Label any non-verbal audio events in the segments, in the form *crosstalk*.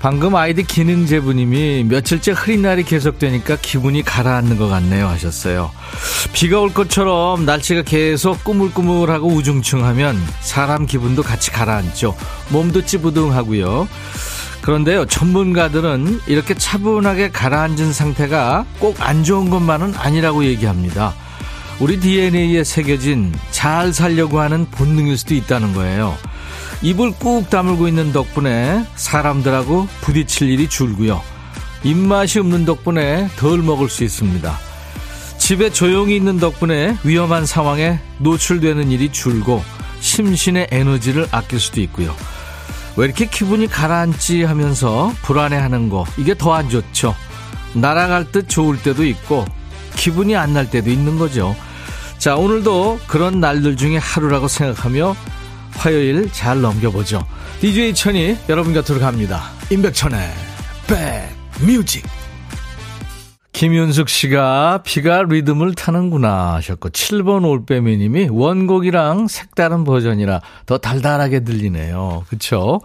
방금 아이디 기능제부님이 며칠째 흐린 날이 계속되니까 기분이 가라앉는 것 같네요 하셨어요. 비가 올 것처럼 날씨가 계속 꾸물꾸물하고 우중충하면 사람 기분도 같이 가라앉죠. 몸도 찌부둥하고요. 그런데요, 전문가들은 이렇게 차분하게 가라앉은 상태가 꼭 안 좋은 것만은 아니라고 얘기합니다. 우리 DNA에 새겨진 잘 살려고 하는 본능일 수도 있다는 거예요. 입을 꾹 다물고 있는 덕분에 사람들하고 부딪힐 일이 줄고요. 입맛이 없는 덕분에 덜 먹을 수 있습니다. 집에 조용히 있는 덕분에 위험한 상황에 노출되는 일이 줄고 심신의 에너지를 아낄 수도 있고요. 왜 이렇게 기분이 가라앉지 하면서 불안해하는 거 이게 더 안 좋죠. 날아갈 듯 좋을 때도 있고 기분이 안 날 때도 있는 거죠. 자 오늘도 그런 날들 중에 하루라고 생각하며 화요일 잘 넘겨보죠. DJ 천이 여러분 곁으로 갑니다. 임백천의 백뮤직. 김윤숙 씨가 비가 리듬을 타는구나 하셨고 7번 올빼미 님이 원곡이랑 색다른 버전이라 더 달달하게 들리네요. 그쵸?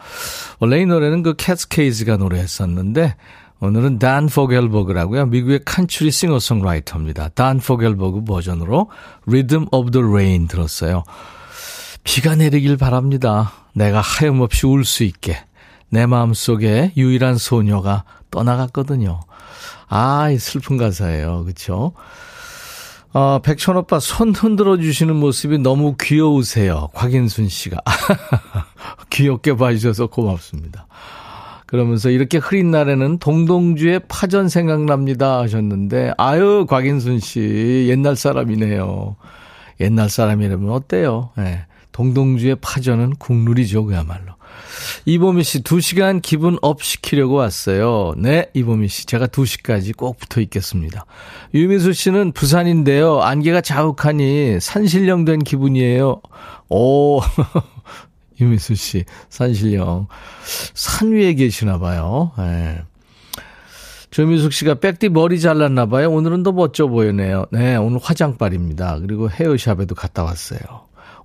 원래 이 노래는 그 캐스케이즈가 노래했었는데 오늘은 단 포겔버그라고요. 미국의 칸츄리 싱어송라이터입니다. 단 포겔버그 버전으로 Rhythm of the Rain 들었어요. 비가 내리길 바랍니다. 내가 하염없이 울 수 있게. 내 마음속에 유일한 소녀가 떠나갔거든요. 아, 이 슬픈 가사예요. 그쵸? 어, 백천 오빠 손 흔들어 주시는 모습이 너무 귀여우세요. 곽인순 씨가. *laughs* 귀엽게 봐주셔서 고맙습니다. 그러면서 이렇게 흐린 날에는 동동주의 파전 생각납니다 하셨는데, 아유, 곽인순 씨, 옛날 사람이네요. 옛날 사람이라면 어때요? 예. 네. 동동주에 파전은 국룰이죠, 그야말로. 이보미 씨, 2시간 기분 up 시키려고 왔어요. 네, 이보미 씨. 제가 2시까지 꼭 붙어 있겠습니다. 유미수 씨는 부산인데요. 안개가 자욱하니 산신령 된 기분이에요. 오, *laughs* 유미수 씨, 산신령. 산 위에 계시나 봐요. 네. 조미숙 씨가 백디 머리 잘랐나 봐요. 오늘은 더 멋져 보이네요. 네, 오늘 화장빨입니다. 그리고 헤어샵에도 갔다 왔어요.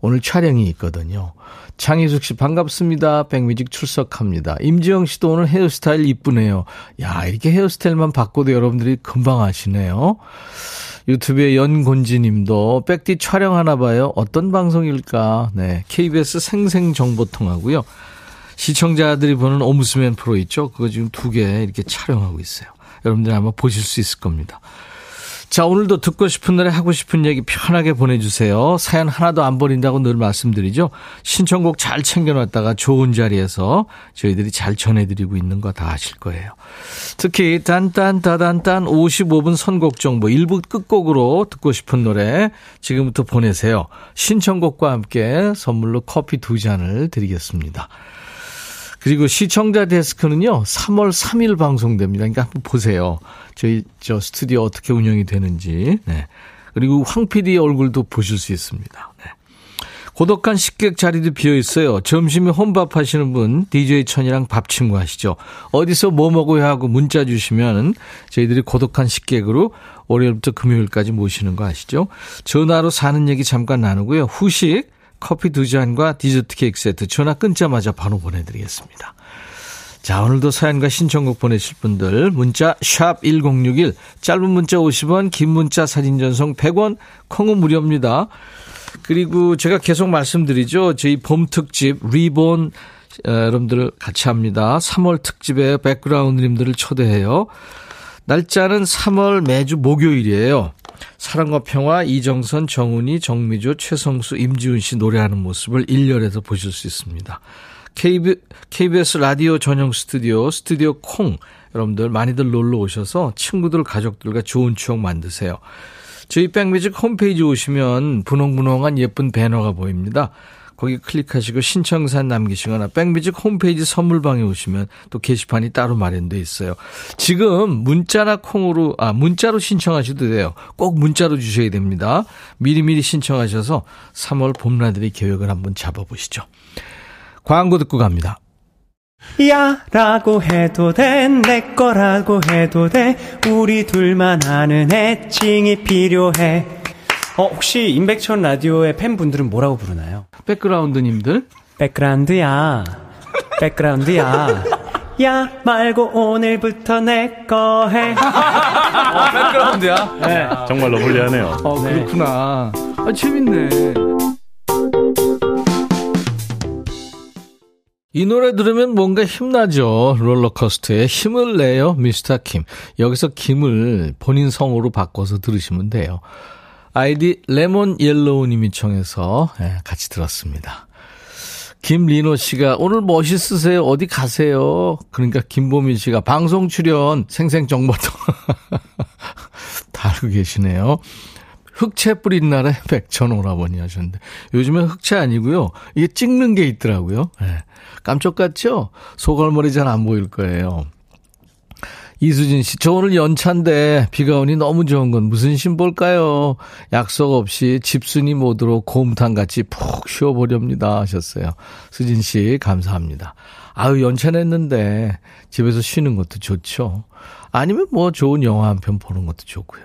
오늘 촬영이 있거든요. 장희숙 씨 반갑습니다. 백뮤직 출석합니다. 임지영 씨도 오늘 헤어스타일 이쁘네요. 야, 이렇게 헤어스타일만 바꿔도 여러분들이 금방 아시네요. 유튜브에 연곤지 님도 백디 촬영하나 봐요. 어떤 방송일까? 네. KBS 생생정보통하고요. 시청자들이 보는 오무스맨 프로 있죠? 그거 지금 두 개 이렇게 촬영하고 있어요. 여러분들 아마 보실 수 있을 겁니다. 자, 오늘도 듣고 싶은 노래 하고 싶은 얘기 편하게 보내주세요. 사연 하나도 안 버린다고 늘 말씀드리죠. 신청곡 잘 챙겨놨다가 좋은 자리에서 저희들이 잘 전해드리고 있는 거 다 아실 거예요. 특히 딴딴따단딴 55분 선곡 정보 일부 끝곡으로 듣고 싶은 노래 지금부터 보내세요. 신청곡과 함께 선물로 커피 두 잔을 드리겠습니다. 그리고 시청자 데스크는요, 3월 3일 방송됩니다. 그러니까 한번 보세요. 저희 저 스튜디오 어떻게 운영이 되는지. 네. 그리고 황 PD 얼굴도 보실 수 있습니다. 네. 고독한 식객 자리도 비어 있어요. 점심에 혼밥 하시는 분 DJ 천이랑 밥 친구 하시죠. 어디서 뭐 먹어야 하고 문자 주시면 저희들이 고독한 식객으로 월요일부터 금요일까지 모시는 거 아시죠? 전화로 사는 얘기 잠깐 나누고요. 후식 커피 두 잔과 디저트 케이크 세트 전화 끊자마자 바로 보내드리겠습니다. 자, 오늘도 사연과 신청곡 보내실 분들 문자 샵1061 짧은 문자 50원 긴 문자 사진 전송 100원 콩은 무료입니다. 그리고 제가 계속 말씀드리죠. 저희 봄 특집 리본 어, 여러분들 같이 합니다. 3월 특집에 백그라운드님들을 초대해요. 날짜는 3월 매주 목요일이에요. 사랑과 평화, 이정선, 정훈이, 정미조, 최성수, 임지훈 씨 노래하는 모습을 1열에서 보실 수 있습니다. KBS 라디오 전용 스튜디오, 스튜디오 콩. 여러분들 많이들 놀러 오셔서 친구들, 가족들과 좋은 추억 만드세요. 저희 백뮤직 홈페이지 오시면 분홍분홍한 예쁜 배너가 보입니다. 거기 클릭하시고 신청사연 남기시거나 백뮤직 홈페이지 선물방에 오시면 또 게시판이 따로 마련돼 있어요. 지금 문자나 콩으로 아 문자로 신청하셔도 돼요. 꼭 문자로 주셔야 됩니다. 미리미리 신청하셔서 3월 봄나들이 계획을 한번 잡아보시죠. 광고 듣고 갑니다. 야 라고 해도 돼 내 거라고 해도 돼 우리 둘만 아는 애칭이 필요해 어, 혹시 임백천 라디오의 팬분들은 뭐라고 부르나요? 백그라운드님들? 백그라운드야. 백그라운드야. 야 말고 오늘부터 내 거 해. 어, 백그라운드야? 네. 정말로 불리하네요. 어, 그렇구나. 아, 재밌네. 이 노래 들으면 뭔가 힘나죠. 롤러코스터의 힘을 내요, 미스터 킴. 여기서 김을 본인 성으로 바꿔서 들으시면 돼요. 아이디 레몬 옐로우님이 청해서 네, 같이 들었습니다. 김리노 씨가 오늘 멋있으세요. 어디 가세요? 그러니까 김보민 씨가 방송 출연 생생 정보도 *laughs* 다 알고 계시네요. 흑채 뿌린 날에 백천 오라버니 하셨는데 요즘엔 흑채 아니고요. 이게 찍는 게 있더라고요. 네. 깜짝 같죠? 소갈머리 잘 안 보일 거예요. 이수진 씨, 저 오늘 연차인데 비가 오니 너무 좋은 건 무슨 신볼까요? 약속 없이 집순이 모드로 곰탕 같이 푹 쉬어보렵니다 하셨어요. 수진 씨, 감사합니다. 아유, 연차 냈는데 집에서 쉬는 것도 좋죠. 아니면 뭐 좋은 영화 한 편 보는 것도 좋고요.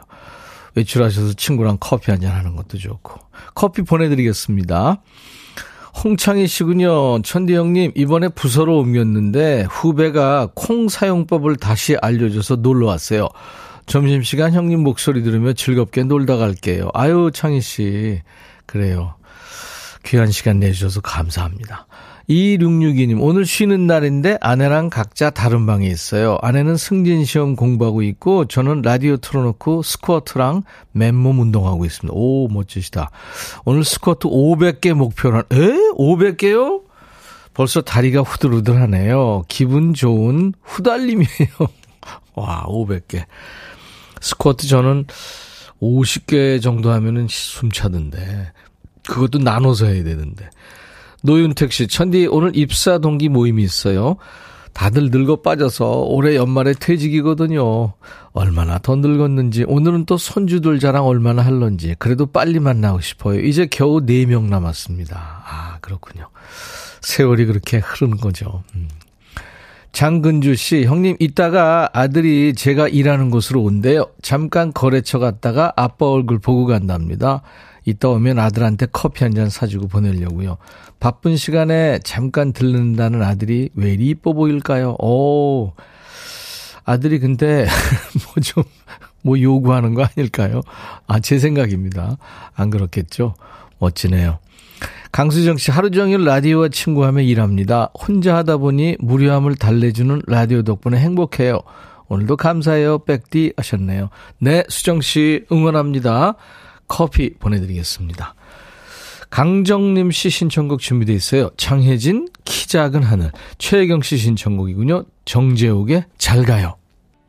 외출하셔서 친구랑 커피 한잔 하는 것도 좋고. 커피 보내드리겠습니다. 홍창희 씨군요. 천디 형님, 이번에 부서로 옮겼는데 후배가 콩 사용법을 다시 알려줘서 놀러 왔어요. 점심시간 형님 목소리 들으며 즐겁게 놀다 갈게요. 아유, 창희 씨. 그래요. 귀한 시간 내주셔서 감사합니다. 2662님, 오늘 쉬는 날인데 아내랑 각자 다른 방에 있어요. 아내는 승진 시험 공부하고 있고, 저는 라디오 틀어놓고 스쿼트랑 맨몸 운동하고 있습니다. 오, 멋지시다. 오늘 스쿼트 500개 목표란, 에? 500개요? 벌써 다리가 후들후들하네요. 기분 좋은 후달림이에요. *laughs* 와, 500개. 스쿼트 저는 50개 정도 하면은 숨 차던데. 그것도 나눠서 해야 되는데. 노윤택 씨, 천디 오늘 입사 동기 모임이 있어요. 다들 늙어 빠져서 올해 연말에 퇴직이거든요. 얼마나 더 늙었는지, 오늘은 또 손주들 자랑 얼마나 할런지, 그래도 빨리 만나고 싶어요. 이제 겨우 4명 남았습니다. 아, 그렇군요. 세월이 그렇게 흐르는 거죠. 음. 장근주 씨, 형님, 이따가 아들이 제가 일하는 곳으로 온대요. 잠깐 거래처 갔다가 아빠 얼굴 보고 간답니다. 이따 오면 아들한테 커피 한 잔 사주고 보내려고요. 바쁜 시간에 잠깐 들른다는 아들이 왜 이리 이뻐 보일까요? 오, 아들이 근데 *laughs* 뭐 좀, 뭐 요구하는 거 아닐까요? 아, 제 생각입니다. 안 그렇겠죠? 멋지네요. 강수정 씨 하루 종일 라디오와 친구하며 일합니다. 혼자 하다 보니 무료함을 달래주는 라디오 덕분에 행복해요. 오늘도 감사해요. 백디 하셨네요. 네, 수정 씨 응원합니다. 커피 보내드리겠습니다. 강정림 씨 신청곡 준비되어 있어요. 장혜진, 키 작은 하늘. 최혜경 씨 신청곡이군요. 정재욱의 잘 가요.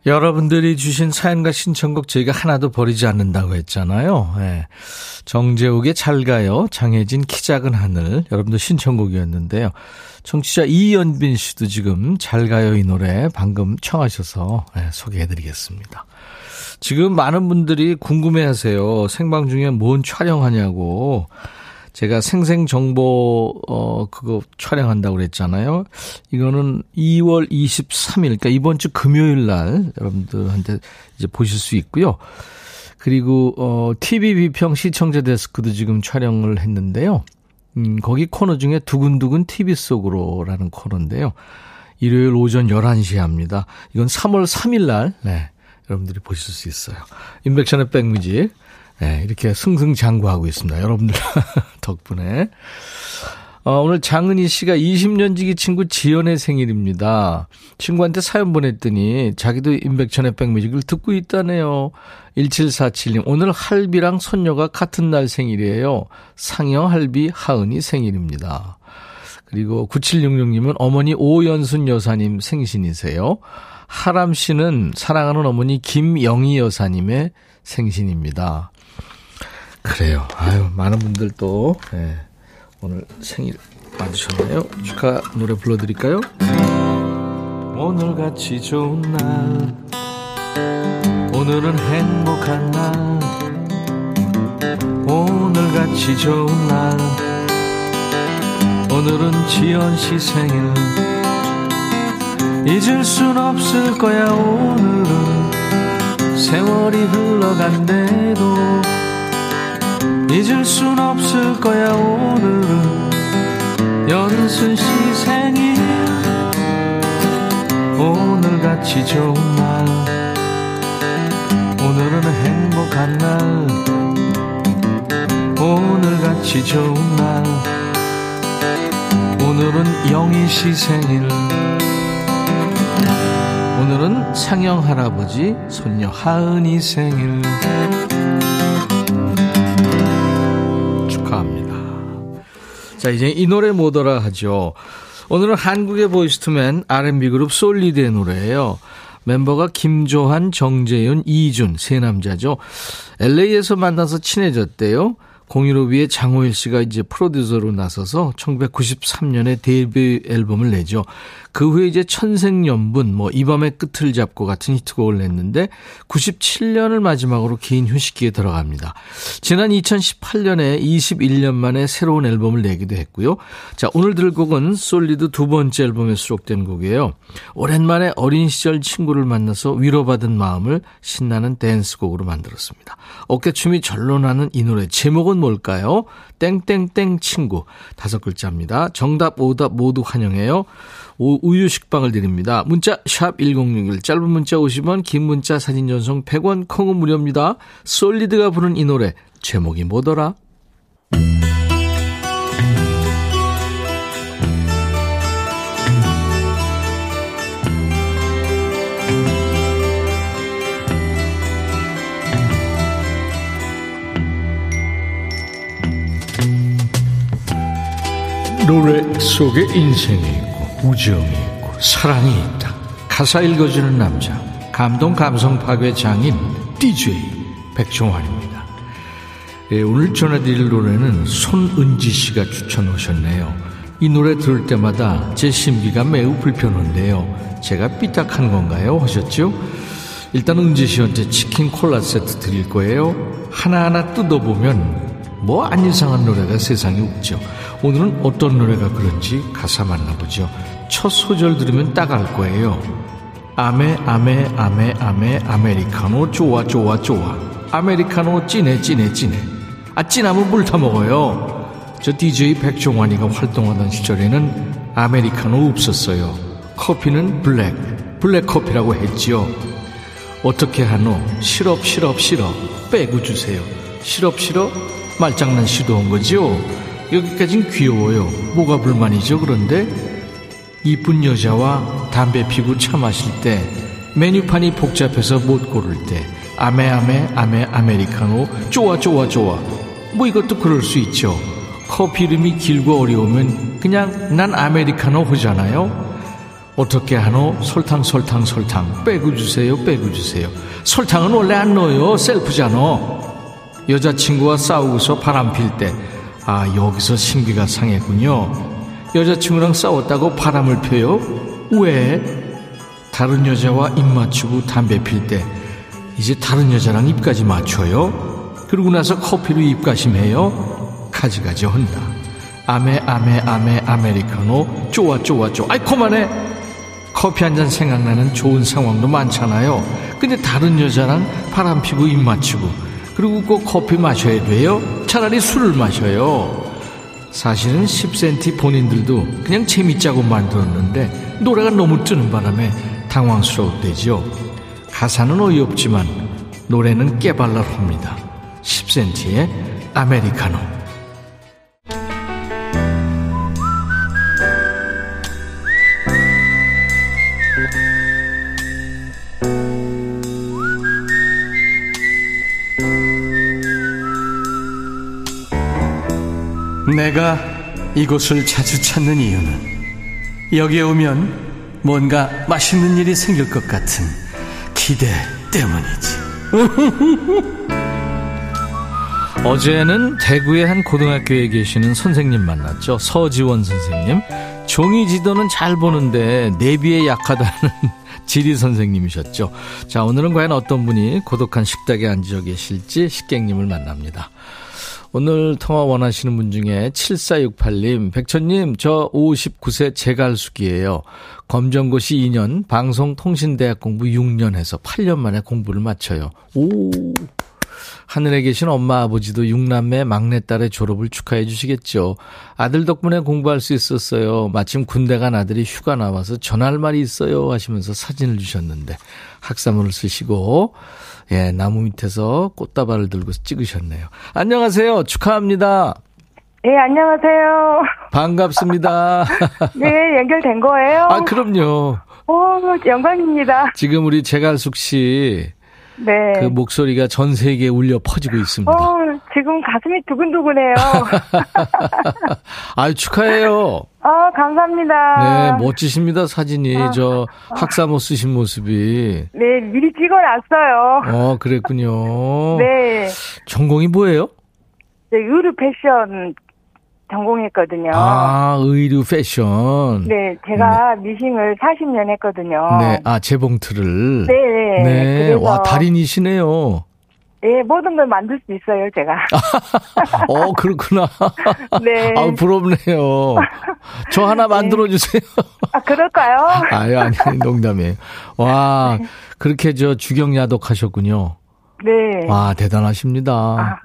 여러분들이 주신 사연과 신청곡 저희가 하나도 버리지 않는다고 했잖아요. 네. 정재욱의 잘 가요. 장혜진 키 작은 하늘. 여러분들 신청곡이었는데요. 청취자 이연빈 씨도 지금 잘 가요 이 노래 방금 청하셔서 네, 소개해드리겠습니다. 지금 많은 분들이 궁금해 하세요. 생방 중에 뭔 촬영하냐고. 제가 생생 정보, 어, 그거 촬영한다고 그랬잖아요. 이거는 2월 23일, 그러니까 이번 주 금요일 날 여러분들한테 이제 보실 수 있고요. 그리고, 어, TV 비평 시청자 데스크도 지금 촬영을 했는데요. 음, 거기 코너 중에 두근두근 TV 속으로라는 코너인데요. 일요일 오전 11시에 합니다. 이건 3월 3일 날, 네. 여러분들이 보실 수 있어요. 인백션의 백뮤직. 네, 이렇게 승승장구하고 있습니다. 여러분들 *laughs* 덕분에. 어, 오늘 장은희 씨가 20년 지기 친구 지연의 생일입니다. 친구한테 사연 보냈더니 자기도 인백천의 백뮤직을 듣고 있다네요. 1747님, 오늘 할비랑 손녀가 같은 날 생일이에요. 상여, 할비, 하은이 생일입니다. 그리고 9766님은 어머니 오연순 여사님 생신이세요. 하람 씨는 사랑하는 어머니 김영희 여사님의 생신입니다. 그래요. 아유, 많은 분들 또, 네, 오늘 생일 맞으셨나요? 축하 노래 불러드릴까요? 오늘 같이 좋은 날 오늘은 행복한 날 오늘 같이 좋은 날 오늘은 지연 씨 생일 잊을 순 없을 거야 오늘은. 세월이 흘러간대도 잊을 순 없을 거야 오늘은. 연순 씨 생일 오늘같이 좋은 날. 오늘은 행복한 날. 오늘같이 좋은 날. 오늘은 영희 씨 생일 오늘은 상영 할아버지 손녀 하은이 생일 축하합니다. 자 이제 이 노래 뭐더라 하죠. 오늘은 한국의 보이스투맨 R&B 그룹 솔리드의 노래예요. 멤버가 김조한, 정재윤, 이준 세 남자죠. LA에서 만나서 친해졌대요. 공유로비의 장호일 씨가 이제 프로듀서로 나서서 1993년에 데뷔 앨범을 내죠. 그 후에 이제 천생연분, 뭐, 이 밤의 끝을 잡고 같은 히트곡을 냈는데, 97년을 마지막으로 긴 휴식기에 들어갑니다. 지난 2018년에 21년 만에 새로운 앨범을 내기도 했고요. 자, 오늘 들을 곡은 솔리드 두 번째 앨범에 수록된 곡이에요. 오랜만에 어린 시절 친구를 만나서 위로받은 마음을 신나는 댄스곡으로 만들었습니다. 어깨춤이 절로 나는 이 노래 제목은 뭘까요? 땡땡땡 친구. 다섯 글자입니다. 정답, 오답 모두 환영해요. 우유 식빵을 드립니다. 문자 샵 1061, 짧은 문자 50원, 긴 문자 사진 전송 100원, 콩은 무료입니다. 솔리드가 부른 이 노래 제목이 뭐더라? 노래 속에 인생이 우정이 있고 사랑이 있다. 가사 읽어주는 남자 감동 감성 파괴 장인 DJ 백종환입니다. 예, 오늘 전해드릴 노래는 손은지 씨가 추천하셨네요. 이 노래 들을 때마다 제 심기가 매우 불편한데요. 제가 삐딱한 건가요? 하셨죠? 일단 은지 씨한테 치킨 콜라 세트 드릴 거예요. 하나하나 뜯어보면 뭐 안 이상한 노래가 세상에 없죠. 오늘은 어떤 노래가 그런지 가사 만나보죠. 첫 소절 들으면 딱 알 거예요. 아메 아메 아메 아메 아메리카노 좋아 좋아 좋아. 아메리카노 찐해 찐해 찐해. 아 찐하면 물 타 먹어요. 저 DJ 백종환이가 활동하던 시절에는 아메리카노 없었어요. 커피는 블랙 블랙 커피라고 했지요. 어떻게 하노? 시럽 시럽 시럽. 빼고 주세요. 시럽 시럽. 말장난 시도한 거죠 여기까진 귀여워요. 뭐가 불만이죠? 그런데 이쁜 여자와 담배 피고 차 마실 때 메뉴판이 복잡해서 못 고를 때 아메 아메 아메 아메리카노 좋아 좋아 좋아 뭐 이것도 그럴 수 있죠. 커피 이름이 길고 어려우면 그냥 난 아메리카노 하잖아요. 어떻게 하노? 설탕 설탕 설탕 빼고 주세요 빼고 주세요. 설탕은 원래 안 넣어요. 셀프잖아. 여자친구와 싸우고서 바람 필 때 아, 여기서 신기가 상했군요. 여자친구랑 싸웠다고 바람을 펴요? 왜? 다른 여자와 입 맞추고 담배 필 때, 이제 다른 여자랑 입까지 맞춰요? 그러고 나서 커피로 입가심해요? 가지가지 한다. 아메, 아메, 아메, 아메리카노, 좋아, 좋아, 좋아. 아이, 그만해! 커피 한 잔 생각나는 좋은 상황도 많잖아요. 근데 다른 여자랑 바람 피고 입 맞추고, 그리고 꼭 커피 마셔야 돼요? 차라리 술을 마셔요. 사실은 10cm 본인들도 그냥 재밌자고 만들었는데 노래가 너무 뜨는 바람에 당황스러웠대죠. 가사는 어이없지만 노래는 깨발랄합니다. 10cm의 아메리카노. 내가 이곳을 자주 찾는 이유는 여기에 오면 뭔가 맛있는 일이 생길 것 같은 기대 때문이지. *laughs* 어제는 대구의 한 고등학교에 계시는 선생님 만났죠. 서지원 선생님. 종이 지도는 잘 보는데 내비에 약하다는 *laughs* 지리 선생님이셨죠. 자, 오늘은 과연 어떤 분이 고독한 식탁에 앉아 계실지 식객님을 만납니다. 오늘 통화 원하시는 분 중에 7468님, 백천님, 저 59세 제갈숙이에요. 검정고시 2년, 방송통신대학 공부 6년 해서 8년 만에 공부를 마쳐요. 오. 하늘에 계신 엄마 아버지도 6남매 막내딸의 졸업을 축하해 주시겠죠. 아들 덕분에 공부할 수 있었어요. 마침 군대 간 아들이 휴가 나와서 전할 말이 있어요 하시면서 사진을 주셨는데 학사문을 쓰시고 예, 나무 밑에서 꽃다발을 들고 찍으셨네요. 안녕하세요. 축하합니다. 예, 안녕하세요. 반갑습니다. *laughs* 네, 연결된 거예요? 아, 그럼요. 오, 영광입니다. 지금 우리 제갈숙 씨. 네. 그 목소리가 전 세계에 울려 퍼지고 있습니다. 어, 지금 가슴이 두근두근해요. *laughs* 아유, 축하해요. 아, 감사합니다. 네, 멋지십니다. 사진이. 아, 저 학사모 쓰신 모습이. 네, 미리 찍어놨어요. 어, 그랬군요. 네. 전공이 뭐예요? 네, 의류 패션 전공했거든요. 아, 의류 패션. 네, 제가 미싱을 40년 했거든요. 네, 아, 재봉틀을. 네. 네, 그래서 와, 달인이시네요. 네, 모든 걸 만들 수 있어요, 제가. *laughs* 어, 그렇구나. 네. 아, 부럽네요. 저 하나 만들어 주세요. 아, 그럴까요? *laughs* 아유, 아니, 농담이에요. 와, 그렇게 저 주경야독 하셨군요. 네. 와, 대단하십니다. 아,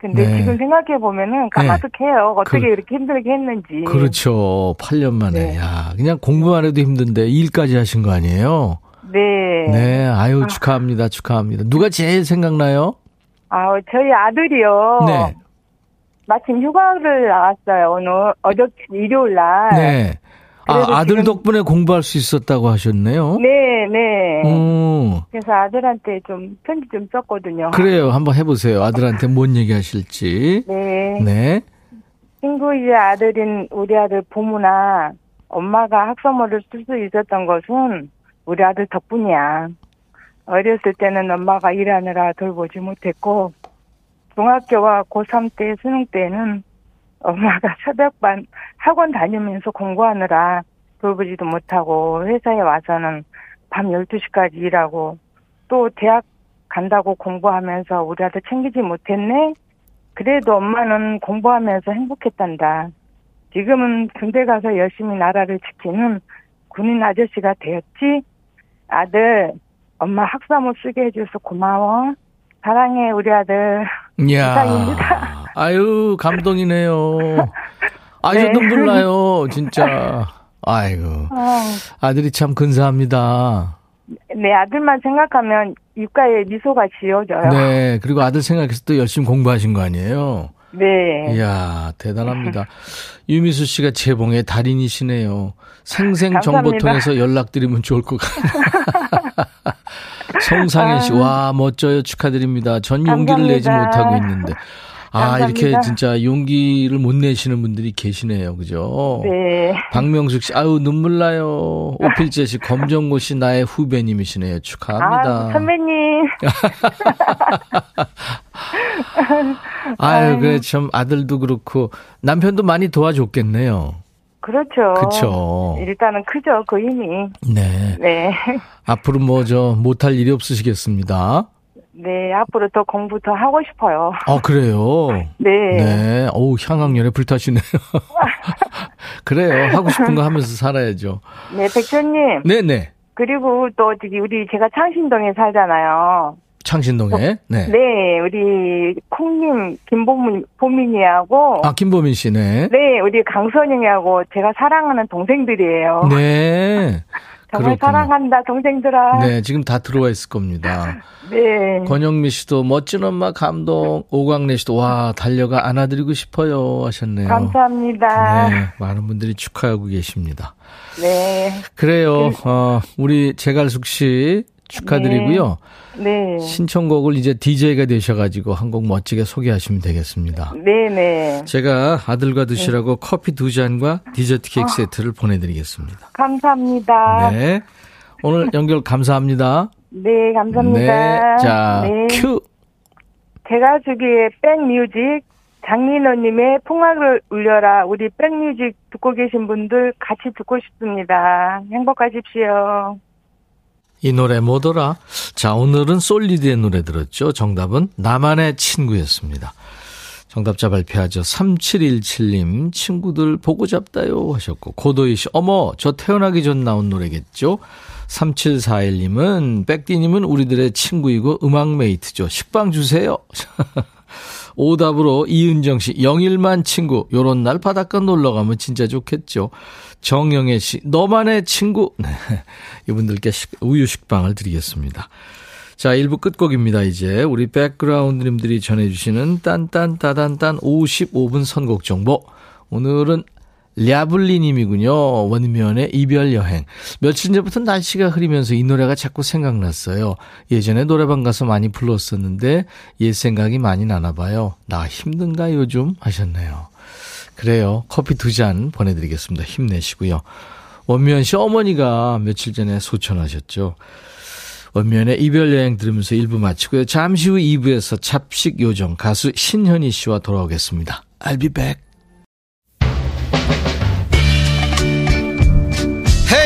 근데 네. 지금 생각해 보면은 까마득해요. 어떻게 그- 이렇게 힘들게 했는지. 그렇죠. 8년 만에. 네. 야, 그냥 공부만 해도 힘든데 일까지 하신 거 아니에요? 네. 네. 아유, 축하합니다. 축하합니다. 누가 제일 생각나요? 아, 저희 아들이요. 네. 마침 휴가를 나왔어요. 오늘 어저 일요일 날. 네. 아, 아들 덕분에 공부할 수 있었다고 하셨네요? 네, 네. 음, 그래서 아들한테 좀 편지 좀 썼거든요. 그래요. 한번 해보세요. 아들한테 뭔 얘기 하실지. 네. 네. 친구의 아들인 우리 아들 보무나 엄마가 학사모를 쓸 수 있었던 것은 우리 아들 덕분이야. 어렸을 때는 엄마가 일하느라 돌보지 못했고 중학교와 고3 때 수능 때는 엄마가 새벽반 학원 다니면서 공부하느라 돌보지도 못하고 회사에 와서는 밤 12시까지 일하고 또 대학 간다고 공부하면서 우리 아들 챙기지 못했네? 그래도 엄마는 공부하면서 행복했단다. 지금은 군대 가서 열심히 나라를 지키는 군인 아저씨가 되었지? 아들, 엄마 학사모 쓰게 해줘서 고마워. 사랑해, 우리 아들. 이야. 이상입니다. 아유, 감동이네요. *laughs* 아유, 네. 눈물 나요. 진짜. 아이고. 어, 아들이 참 근사합니다. 내 아들만 생각하면 입가에 미소가 지어져요. 네. 그리고 아들 생각해서 또 열심히 공부하신 거 아니에요? 네. 이야, 대단합니다. *laughs* 유미수 씨가 재봉의 달인이시네요. 생생 정보 감사합니다. 통해서 연락드리면 좋을 것 같아요. *laughs* 송상현 씨, 와, 멋져요. 축하드립니다. 전 용기를 내지 감사합니다. 못하고 있는데. 아, 감사합니다. 이렇게 진짜 용기를 못 내시는 분들이 계시네요. 그죠? 네. 박명숙 씨, 아유, 눈물 나요. 오필재 씨, 검정고 씨, 나의 후배님이시네요. 축하합니다. 아, 선배님. *laughs* 아유, 그래, 참, 아들도 그렇고, 남편도 많이 도와줬겠네요. 그렇죠. 그쵸. 일단은 크죠, 그 힘이. 네. 네. 앞으로 뭐, 저, 못할 일이 없으시겠습니다. 네, 앞으로 더 공부 더 하고 싶어요. 어, 그래요. *laughs* 네. 네. 어우, 향학년에 불타시네요. *laughs* *laughs* 그래요. 하고 싶은 거 하면서 살아야죠. 네, 백천님. 네네. 그리고 또 저기 우리 제가 창신동에 살잖아요. 창신동에. 네. 네, 우리 콩님 김보민 보민이하고 아, 김보민 씨네. 네, 우리 강선영이하고 제가 사랑하는 동생들이에요. 네. 정말 그렇군요. 사랑한다, 동생들아. 네, 지금 다 들어와 있을 겁니다. *laughs* 네. 권영미 씨도 멋진 엄마 감동. 오광래 씨도 와, 달려가 안아드리고 싶어요. 하셨네요. 감사합니다. 네, 많은 분들이 축하하고 계십니다. 네. 그래요. 어, 우리 제갈숙 씨 축하드리고요. 네. 신청곡을 이제 DJ가 되셔가지고 한 곡 멋지게 소개하시면 되겠습니다. 네, 네. 제가 아들과 드시라고 커피 두 잔과 디저트 케이크 세트를 보내드리겠습니다. 감사합니다. 네. 오늘 연결 감사합니다. 네, 감사합니다. 네. 자, 네. 큐. 제가 주기에 백뮤직 장민호님의 풍악을 울려라 우리 백뮤직 듣고 계신 분들 같이 듣고 싶습니다. 행복하십시오. 이 노래 뭐더라? 자, 오늘은 솔리드의 노래 들었죠. 정답은 나만의 친구였습니다. 정답자 발표하죠. 3717님, 친구들 보고 잡다요 하셨고, 고도희 씨, 어머, 저 태어나기 전 나온 노래겠죠? 3741님은, 백디님은 우리들의 친구이고 음악 메이트죠. 식빵 주세요. *laughs* 오답으로 이은정 씨, 영일만 친구, 요런 날 바닷가 놀러 가면 진짜 좋겠죠. 정영애 씨, 너만의 친구. *laughs* 네. 이분들께 우유 식빵을 드리겠습니다. 자, 1부 끝곡입니다, 이제. 우리 백그라운드님들이 전해주시는 딴딴따단딴 55분 선곡 정보. 오늘은 랴블리님이군요. 원면의 이별 여행. 며칠 전부터 날씨가 흐리면서 이 노래가 자꾸 생각났어요. 예전에 노래방 가서 많이 불렀었는데 옛 생각이 많이 나나 봐요. 나 힘든가 요즘 하셨네요. 그래요. 커피 두 잔 보내드리겠습니다. 힘내시고요. 원면 씨 어머니가 며칠 전에 소천하셨죠. 원면의 이별 여행 들으면서 1부 마치고요. 잠시 후 2부에서 잡식 요정 가수 신현희 씨와 돌아오겠습니다. I'll be back.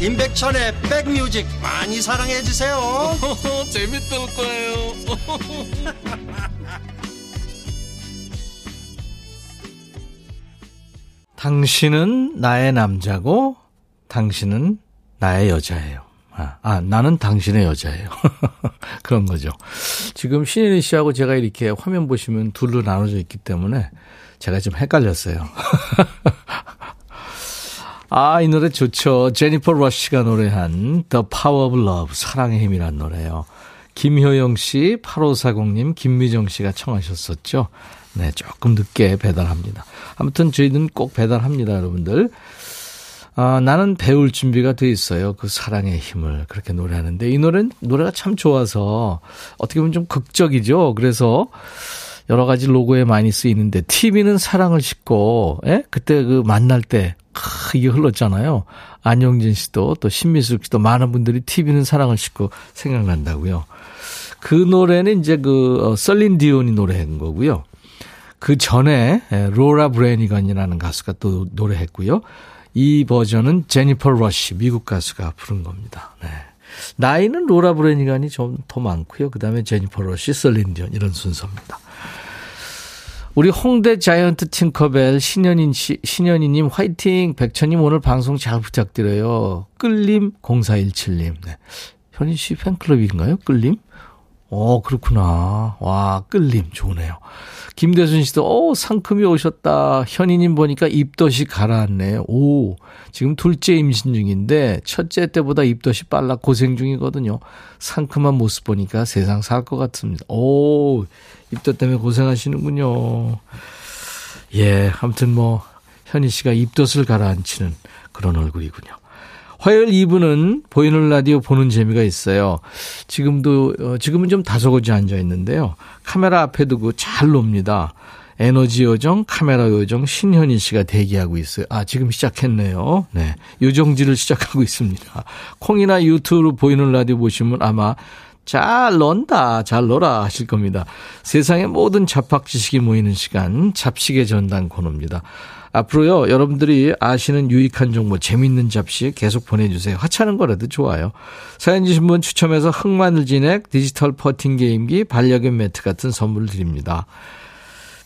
임백천의 백뮤직 많이 사랑해 주세요 *laughs* 재밌을 거예요 *laughs* 당신은 나의 남자고 당신은 나의 여자예요. 아, 아 나는 당신의 여자예요. *laughs* 그런 거죠. 지금 신혜리 씨하고 제가 이렇게 화면 보시면 둘로 나눠져 있기 때문에 제가 좀 헷갈렸어요. 아, 이 노래 좋죠. 제니퍼 러쉬가 노래한 The Power of Love, 사랑의 힘이란 노래요. 김효영 씨, 8540님, 김미정 씨가 청하셨었죠. 네, 조금 늦게 배달합니다. 아무튼 저희는 꼭 배달합니다, 여러분들. 아, 나는 배울 준비가 돼 있어요. 그 사랑의 힘을 그렇게 노래하는데 이 노래는 노래가 참 좋아서 어떻게 보면 좀 극적이죠. 그래서 여러 가지 로고에 많이 쓰이는데 TV는 사랑을 싣고 예? 그때 그 만날 때 크, 이게 흘렀잖아요. 안영진 씨도 또 신미숙 씨도 많은 분들이 TV는 사랑을 싣고 생각난다고요. 그 노래는 이제 그 어, 셀린 디온이 노래한 거고요. 그 전에 예, 로라 브레니건이라는 가수가 또 노래했고요. 이 버전은 제니퍼 러쉬 미국 가수가 부른 겁니다. 네. 나이는 로라 브레니건이 좀 더 많고요. 그다음에 제니퍼 러쉬, 셀린 디온 이런 순서입니다. 우리 홍대 자이언트 팅커벨 신현희 씨, 신현희님 화이팅! 백천님 오늘 방송 잘 부탁드려요. 끌림 0417님. 네. 현인 씨 팬클럽인가요? 끌림? 어, 그렇구나. 와, 끌림 좋네요. 김대순 씨도, 어, 상큼이 오셨다. 현이님 보니까 입덧이 가라앉네. 오, 지금 둘째 임신 중인데, 첫째 때보다 입덧이 빨라 고생 중이거든요. 상큼한 모습 보니까 세상 살 것 같습니다. 오, 입덧 때문에 고생하시는군요. 예, 아무튼 뭐, 현희 씨가 입덧을 가라앉히는 그런 얼굴이군요. 화요일 2부는 보이는 라디오 보는 재미가 있어요. 지금도, 어, 지금은 좀 다소곳이 앉아 있는데요. 카메라 앞에 두고 잘 놉니다. 에너지 요정, 카메라 요정, 신현희 씨가 대기하고 있어요. 아, 지금 시작했네요. 네. 요정지를 시작하고 있습니다. 콩이나 유튜브로 보이는 라디오 보시면 아마 잘 논다, 잘 놀아 하실 겁니다. 세상의 모든 잡학 지식이 모이는 시간, 잡식의 전당 코너입니다. 앞으로요, 여러분들이 아시는 유익한 정보, 재밌는 잡식 계속 보내주세요. 하찮은 거라도 좋아요. 사연 주신 분 추첨해서 흑마늘 진액, 디지털 퍼팅 게임기, 반려견 매트 같은 선물 드립니다.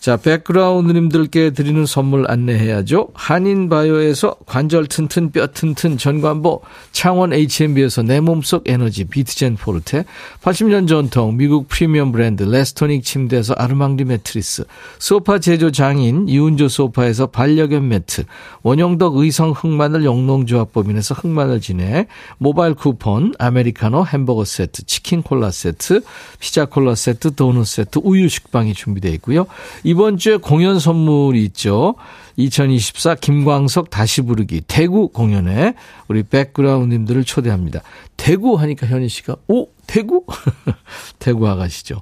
자, 백그라운드님들께 드리는 선물 안내해야죠. 한인바이오에서 관절 튼튼 뼈 튼튼 전관보, 창원 H&B에서 내 몸속 에너지 비트젠 포르테, 80년 전통 미국 프리미엄 브랜드 레스토닉 침대에서 아르망디 매트리스, 소파 제조 장인 이운조 소파에서 반려견 매트, 원형덕 의성 흑마늘 영농조합법인에서 흑마늘 진액, 모바일 쿠폰, 아메리카노 햄버거 세트, 치킨 콜라 세트, 피자 콜라 세트, 도넛 세트, 우유 식빵이 준비되어 있고요. 이번 주에 공연 선물이 있죠. 2024 김광석 다시 부르기 대구 공연에 우리 백그라운드님들을 초대합니다. 대구 하니까 현희 씨가 오 대구 *laughs* 대구 아가씨죠.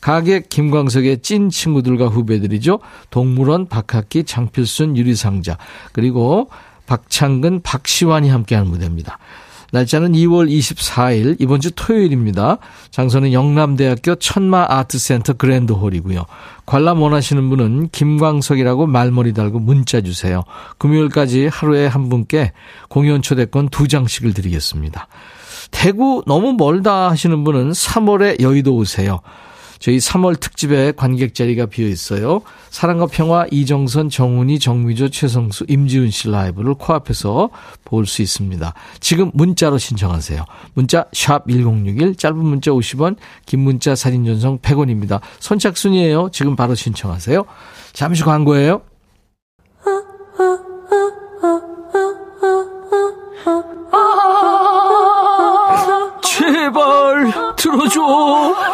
가객 김광석의 찐 친구들과 후배들이죠. 동물원 박학기 장필순 유리상자 그리고 박창근 박시환이 함께하는 무대입니다. 날짜는 2월 24일 이번 주 토요일입니다. 장소는 영남대학교 천마 아트센터 그랜드홀이고요. 관람 원하시는 분은 김광석이라고 말머리 달고 문자 주세요. 금요일까지 하루에 한 분께 공연 초대권 두 장씩을 드리겠습니다. 대구 너무 멀다 하시는 분은 3월에 여의도 오세요. 저희 3월 특집에 관객 자리가 비어 있어요. 사랑과 평화 이정선, 정훈이, 정미조, 최성수, 임지훈 씨 라이브를 코앞에서 볼 수 있습니다. 지금 문자로 신청하세요. 문자 샵 1061, 짧은 문자 50원, 긴 문자 사진 전송 100원입니다. 선착순이에요. 지금 바로 신청하세요. 잠시 광고예요. 제발 들어줘.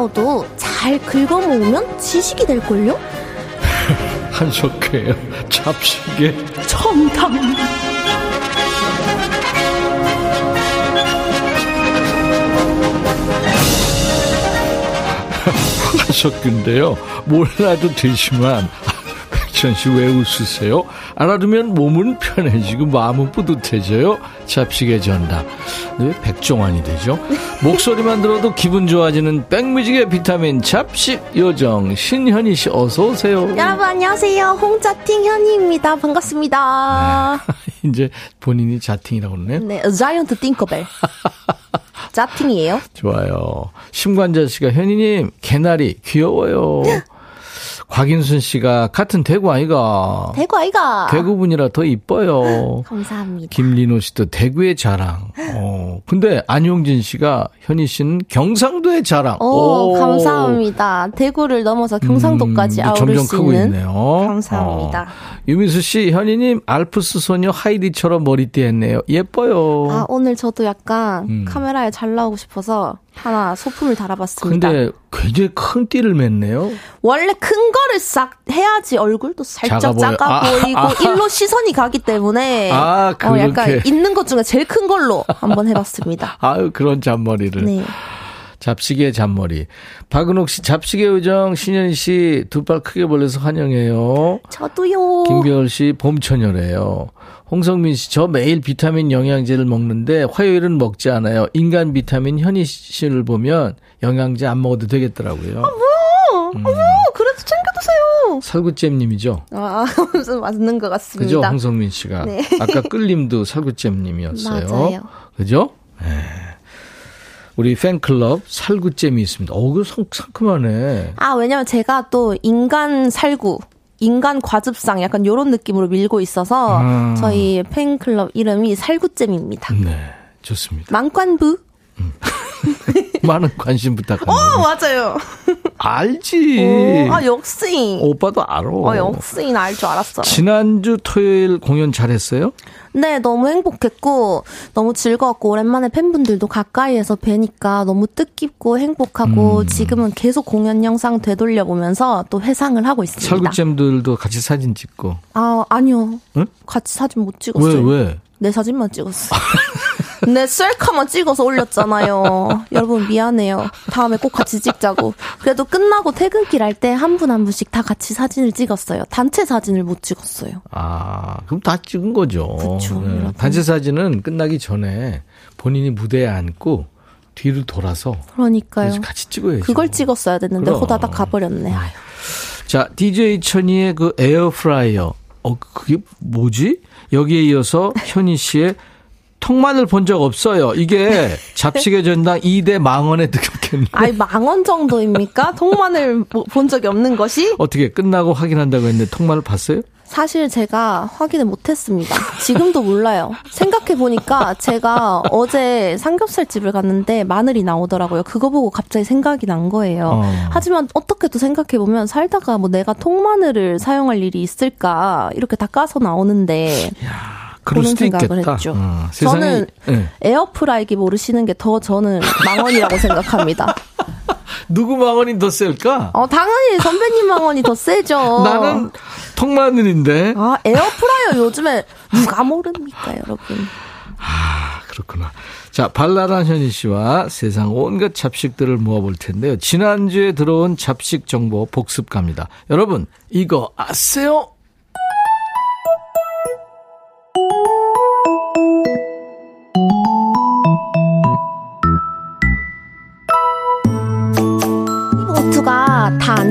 노하우도 잘 긁어 모으면 지식이 될걸요? *laughs* 한석회의 잡식에 정답! *laughs* 한석규인데요. 몰라도 되지만 *laughs* 백천 씨 왜 웃으세요? 알아두면 몸은 편해지고 마음은 뿌듯해져요. 잡식의 전당. 왜 백종환이 되죠? 목소리만 들어도 기분 좋아지는 백뮤직의 비타민 잡식 요정 신현희 씨 어서 오세요. 여러분 안녕하세요. 홍자팅 현이입니다. 반갑습니다. *laughs* 이제 본인이 자팅이라고 그러네요. 네, 자이언트 띵커벨. *laughs* 자팅이에요. 좋아요. 심관자 씨가 현희님 개나리 귀여워요. *laughs* 곽인순 씨가 같은 대구 아이가 대구 아이가. 대구분이라 더 이뻐요. *laughs* 감사합니다. 김리노 씨도 대구의 자랑. 어. 근데 안용진 씨가 현희 씨는 경상도의 자랑. 오, 감사합니다. 대구를 넘어서 경상도까지 음, 아우를 점점 수 크고 있는. 있네요. 감사합니다. 어. 유미수 씨, 현희님 알프스 소녀 하이디처럼 머리띠 했네요. 예뻐요. 아, 오늘 저도 약간 음. 카메라에 잘 나오고 싶어서 하나 소품을 달아봤습니다. 근데 굉장히 큰 띠를 맸네요. 원래 큰 거를 싹 해야지 얼굴도 살짝 작아 보여. 작아, 아, 보이고 아. 일로 시선이 가기 때문에 아, 어, 약간. 있는 것 중에 제일 큰 걸로 한번 해봤습니다. *laughs* 아유, 그런 잔머리를. 네. 잡식의 잔머리. 박은옥 씨, 잡식의 요정, 신현희 씨, 두팔 크게 벌려서 환영해요. 저도요. 김별 씨, 봄처녀래요. 홍성민 씨, 저 매일 비타민 영양제를 먹는데 화요일은 먹지 않아요. 인간 비타민 현희 씨를 보면 영양제 안 먹어도 되겠더라고요. 어, 어머, 그래도 챙겨드세요. 살구잼님이죠. 아, *laughs* 무슨 맞는 것 그죠? 같습니다. 홍성민 씨가. 네. 아까 끌림도 살구잼님이었어요. *laughs* 맞아요. 그죠? 네. 우리 팬클럽 살구잼이 있습니다. 어, 그 상, 상큼하네. 아, 왜냐면 제가 또 인간 살구, 인간 과즙상 약간 요런 느낌으로 밀고 있어서 아. 저희 팬클럽 이름이 살구잼입니다. 네. 좋습니다. 망관부? *laughs* 많은 관심 부탁합니다. 어, 맞아요. 알지. 오, 아, 역시. 오빠도 알아. 어, 역시 알줄 알았어요. 지난주 토요일 공연 잘했어요? 네, 너무 행복했고, 너무 즐거웠고, 오랜만에 팬분들도 가까이에서 뵈니까 너무 뜻깊고 행복하고, 음. 지금은 계속 공연 영상 되돌려보면서 또 회상을 하고 있습니다. 설구잼들도 같이 사진 찍고. 아, 아니요. 응? 같이 사진 못 왜, 찍었어요. 왜? 내 사진만 찍었어. *laughs* 내 셀카만 찍어서 올렸잖아요. 여러분 미안해요. 다음에 꼭 같이 찍자고. 그래도 끝나고 퇴근길 할 때 한 분한 분씩 다 같이 사진을 찍었어요. 단체 사진을 못 찍었어요. 아, 그럼 다 찍은 거죠. 그쵸, 여러분. 단체 사진은 끝나기 전에 본인이 무대에 앉고 뒤를 돌아서 그러니까요. 같이 찍어야죠. 그걸 찍었어야 됐는데 그럼. 호다닥 가버렸네. 아유. 자, DJ 천이의 그 에어프라이어. 어, 그게 뭐지? 여기에 이어서 현희 씨의 통마늘 본적 없어요. 이게 *laughs* 잡식의 전당 2대 망언에 등록했네. 아이, 망원 정도입니까? 통만을 뭐- 본 적이 없는 것이? 어떻게 끝나고 확인한다고 했는데 통마늘 봤어요? 사실 제가 확인을 못했습니다. 지금도 몰라요. 생각해보니까 제가 어제 삼겹살 집을 갔는데 마늘이 나오더라고요. 그거 보고 갑자기 생각이 난 거예요. 어. 하지만 어떻게 또 생각해보면 살다가 뭐 내가 통마늘을 사용할 일이 있을까 이렇게 다 까서 나오는데 그럴 그런 생각을 있겠다. 했죠. 어, 세상에 저는 예. 에어프라이기 모르시는 게 더 저는 망언이라고 생각합니다. *laughs* 누구 망언이 더 셀까? 어, 당연히 선배님 망언이 더 세죠. *laughs* 나는 통마늘인데. 아, 에어프라이어 요즘에 누가 모릅니까, 여러분? 아, 그렇구나. 자, 발랄한 현희 씨와 세상 온갖 잡식들을 모아볼 텐데요. 지난주에 들어온 잡식 정보 복습 갑니다. 여러분, 이거 아세요?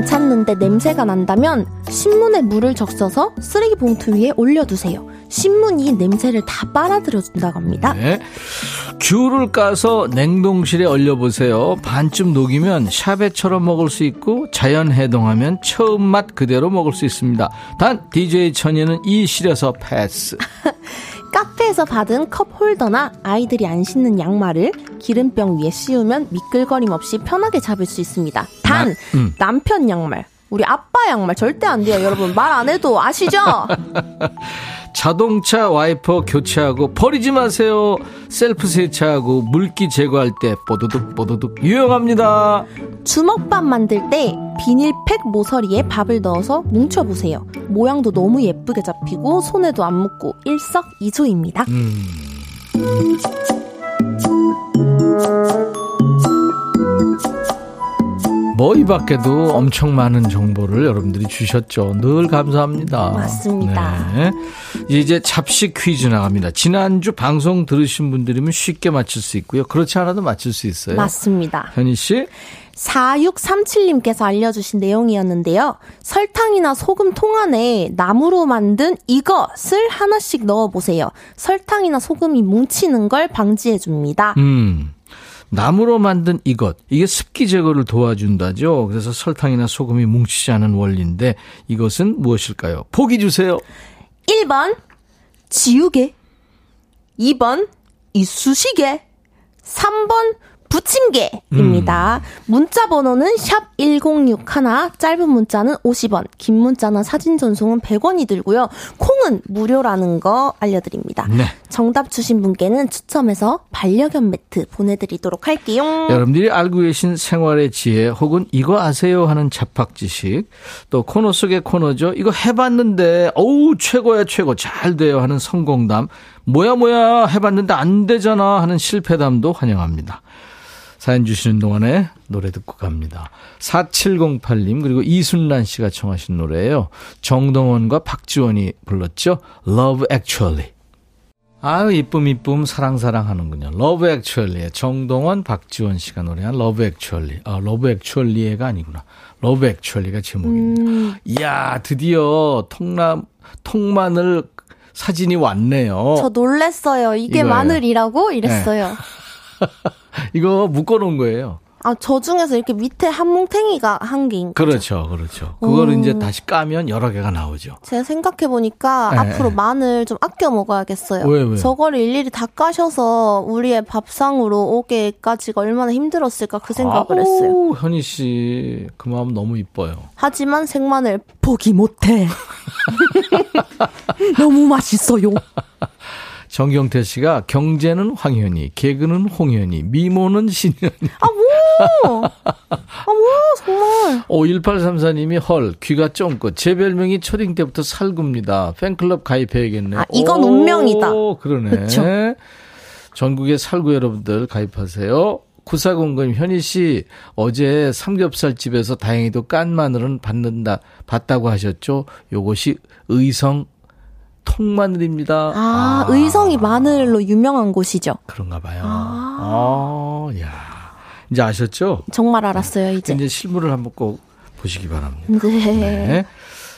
안 찼는데 냄새가 난다면 신문에 물을 적셔서 쓰레기 봉투 위에 올려두세요. 신문이 냄새를 다 빨아들여준다고 합니다. 네. 귤을 까서 냉동실에 얼려보세요. 반쯤 녹이면 샤베처럼 먹을 수 있고 자연 해동하면 처음 맛 그대로 먹을 수 있습니다. 단 DJ 천이는 이 실에서 패스. *laughs* 카페에서 받은 컵 홀더나 아이들이 안 신는 양말을 기름병 위에 씌우면 미끌거림 없이 편하게 잡을 수 있습니다. 단 나- 음. 남편 양말, 우리 아빠 양말 절대 안 돼요, 여러분. 말 안 해도 아시죠? *laughs* 자동차 와이퍼 교체하고 버리지 마세요. 셀프 세차하고 물기 제거할 때 뽀드득 뽀드득 유용합니다. 주먹밥 만들 때 비닐팩 모서리에 밥을 넣어서 뭉쳐보세요. 모양도 너무 예쁘게 잡히고 손에도 안 묻고 일석이조입니다. 뭐 이 밖에도 엄청 많은 정보를 여러분들이 주셨죠. 늘 감사합니다. 맞습니다. 네. 이제 잡식 퀴즈 나갑니다. 지난주 방송 들으신 분들이면 쉽게 맞출 수 있고요. 그렇지 않아도 맞출 수 있어요. 맞습니다. 현희 씨? 4637님께서 알려주신 내용이었는데요. 설탕이나 소금 통 안에 나무로 만든 이것을 하나씩 넣어보세요. 설탕이나 소금이 뭉치는 걸 방지해줍니다. 음. 나무로 만든 이것. 이게 습기 제거를 도와준다죠. 그래서 설탕이나 소금이 뭉치지 않은 원리인데 이것은 무엇일까요? 보기 주세요. 1번, 지우개. 2번, 이쑤시개. 3번, 부침개입니다. 문자 번호는 샵 1061, 짧은 문자는 50원, 긴 문자나 사진 전송은 100원이 들고요. 콩은 무료라는 거 알려드립니다. 네. 정답 주신 분께는 추첨해서 반려견 매트 보내드리도록 할게요. 여러분들이 알고 계신 생활의 지혜 혹은 이거 아세요 하는 잡학 지식 또 코너 속의 코너죠. 이거 해봤는데 어우 최고야 최고 잘 돼요 하는 성공담 뭐야 뭐야 해봤는데 안 되잖아 하는 실패담도 환영합니다. 사연 주시는 동안에 노래 듣고 갑니다. 4708님 그리고 이순란 씨가 청하신 노래예요. 정동원과 박지원이 불렀죠. Love Actually. 아유 이쁨 이쁨 사랑 사랑 하는군요. Love Actually의 정동원 박지원 씨가 노래한 Love Actually. 아 Love Actually가 아니구나. Love Actually가 제목입니다. 이야 드디어 통남 통마늘 사진이 왔네요. 저 놀랬어요. 이게 이거예요. 마늘이라고? 이랬어요. *laughs* *laughs* 이거 묶어놓은 거예요. 아, 저 중에서 이렇게 밑에 한 뭉탱이가 한 개인 거죠. 그렇죠, 그렇죠. 그거를 이제 다시 까면 여러 개가 나오죠. 제가 생각해보니까 네, 앞으로 네. 마늘 좀 아껴 먹어야겠어요. 왜, 왜? 저거를 일일이 다 까셔서 우리의 밥상으로 오게까지가 얼마나 힘들었을까 그 생각을 했어요. 아우, 현희 씨 그 마음 너무 이뻐요. 하지만 생마늘 포기 못해. *laughs* 너무 맛있어요. *laughs* 정경태 씨가 경제는 황현희, 개그는 홍현희, 미모는 신현희. 아, 뭐! 아, 뭐, 정말. 오, 1834님이 헐, 귀가 쫑긋. 제 별명이 초딩 때부터 살구입니다. 팬클럽 가입해야겠네. 아, 이건 오, 운명이다. 그러네. 그쵸? 전국의 살구 여러분들 가입하세요. 9409님, 현희 씨, 어제 삼겹살 집에서 다행히도 깐 마늘은 받는다, 받다고 하셨죠? 요것이 의성 통마늘입니다. 아, 의성이 마늘로 유명한 곳이죠. 그런가 봐요. 아. 아, 야. 이제 아셨죠? 정말 알았어요, 이제. 이제 실물을 한번 꼭 보시기 바랍니다. 네. 네.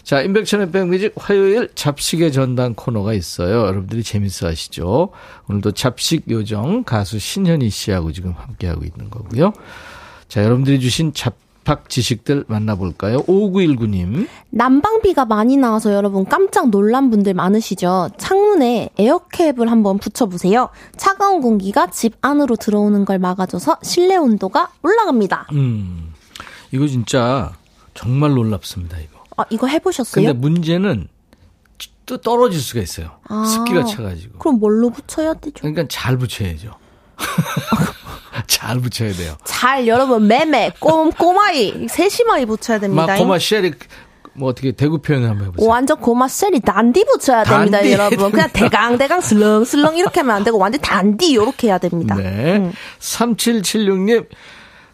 자, 인백천의 백뮤직 화요일 잡식의 전당 코너가 있어요. 여러분들이 재밌어 하시죠? 오늘도 잡식 요정 가수 신현희 씨하고 지금 함께하고 있는 거고요. 자, 여러분들이 주신 잡 학 지식들 만나볼까요? 5919님. 난방비가 많이 나와서 여러분 깜짝 놀란 분들 많으시죠? 창문에 에어캡을 한번 붙여보세요. 차가운 공기가 집 안으로 들어오는 걸 막아줘서 실내 온도가 올라갑니다. 음, 이거 진짜 정말 놀랍습니다, 이거. 아, 이거 해보셨어요? 근데 문제는 또 떨어질 수가 있어요. 아. 습기가 차가지고. 그럼 뭘로 붙여야 되죠? 그러니까 잘 붙여야죠. 잘 붙여야 돼요. 잘 여러분 매매 꼼꼼하이 세심하게 붙여야 됩니다. 막 고마 쉐리 뭐 어떻게 대구 표현을 한번 해보세요. 완전 고마 셀이 단디 붙여야 됩니다, 단디. 여러분. 그냥 대강 대강 슬렁 슬렁 이렇게 하면 안 되고 완전 단디 이렇게 해야 됩니다. 네. 음. 3776님,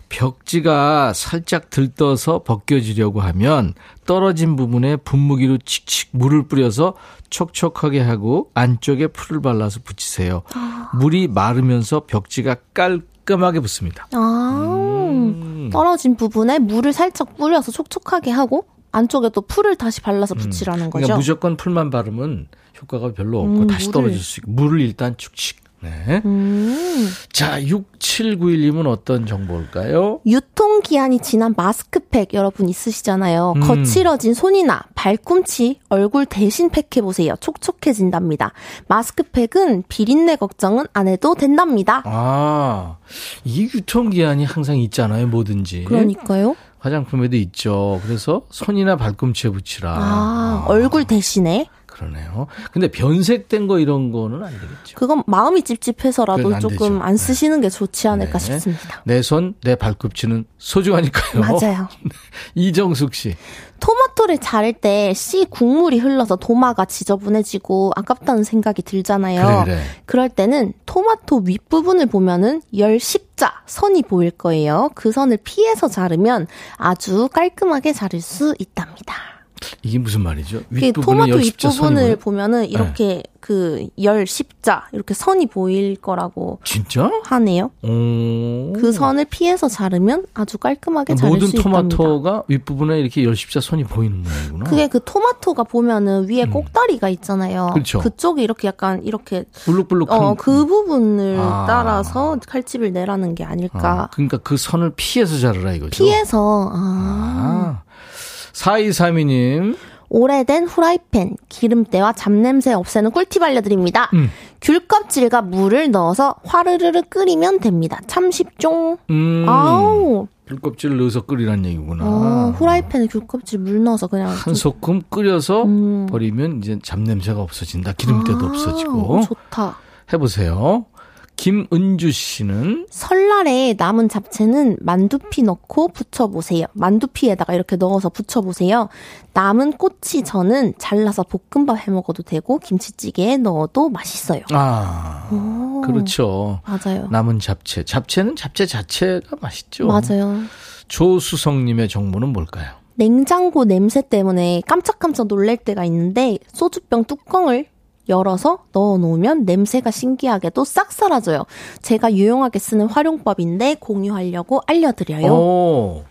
벽지가 살짝 들떠서 벗겨지려고 하면 떨어진 부분에 분무기로 칙칙 물을 뿌려서 촉촉하게 하고 안쪽에 풀을 발라서 붙이세요. 아. 물이 마르면서 벽지가 깔 끔하게 붙습니다. 아, 떨어진 부분에 물을 살짝 뿌려서 촉촉하게 하고 안쪽에 또 풀을 다시 발라서 붙이라는 거죠. 그러니까 무조건 풀만 바르면 효과가 별로 없고 음, 다시 물을. 떨어질 수 있고 물을 일단 축축. 네. 음. 자, 6791님은 어떤 정보일까요? 유통기한이 지난 마스크팩 여러분 있으시잖아요. 음. 거칠어진 손이나 발꿈치, 얼굴 대신 팩해보세요. 촉촉해진답니다. 마스크팩은 비린내 걱정은 안 해도 된답니다. 아, 이 유통기한이 항상 있잖아요, 뭐든지. 그러니까요. 화장품에도 있죠. 그래서 손이나 발꿈치에 붙이라. 아, 얼굴 대신에 그러네요. 근데 변색된 거 이런 거는 안 되겠죠. 그건 마음이 찝찝해서라도 안 조금 되죠. 안 쓰시는 게 좋지 않을까 네. 싶습니다. 내 손, 내 발꿈치는 소중하니까요. 맞아요. *laughs* 이정숙 씨. 토마토를 자를 때 씨 국물이 흘러서 도마가 지저분해지고 아깝다는 생각이 들잖아요. 그래, 그래. 럴 때는 토마토 윗부분을 보면은 열 십자 선이 보일 거예요. 그 선을 피해서 자르면 아주 깔끔하게 자를 수 있답니다. 이게 무슨 말이죠? 그 토마토 윗부분을 뭐예요? 네. 보면은 이렇게 그열 십자 이렇게 선이 보일 거라고 진짜? 하네요. 오. 그 선을 피해서 자르면 아주 깔끔하게 자를 모든 수 있답니다. 토마토가 윗부분에 이렇게 열 십자 선이 보이는 모양이구나. 그게 그 토마토가 보면은 위에 꼭다리가 있잖아요. 음. 그렇죠. 그쪽에 이렇게 약간 이렇게 블룩블룩한 어그 부분을 아. 따라서 칼집을 내라는 게 아닐까. 아, 그러니까 그 선을 피해서 자르라 이거죠. 피해서 아, 아. 4232님. 오래된 후라이팬 기름때와 잡냄새 없애는 꿀팁 알려드립니다. 음. 귤 껍질과 물을 넣어서 화르르르 끓이면 됩니다. 참 쉽죠. 음. 아우 귤 껍질을 넣어서 끓이란 얘기구나. 어, 후라이팬에 귤 껍질 물 넣어서 그냥 한 소끔 끓여서 음. 버리면 이제 잡냄새가 없어진다. 기름때도 아, 없어지고. 좋다. 해보세요. 김은주 씨는 설날에 남은 잡채는 만두피 넣고 부쳐보세요. 만두피에다가 이렇게 넣어서 부쳐보세요. 남은 꼬치 전은 잘라서 볶음밥 해 먹어도 되고 김치찌개에 넣어도 맛있어요. 아 오, 그렇죠. 맞아요. 남은 잡채. 잡채는 잡채 자체가 맛있죠. 맞아요. 조수성님의 정보는 뭘까요? 냉장고 냄새 때문에 깜짝깜짝 놀랄 때가 있는데 소주병 뚜껑을 열어서 넣어 놓으면 냄새가 신기하게도 싹 사라져요. 제가 유용하게 쓰는 활용법인데 공유하려고 알려드려요. 오,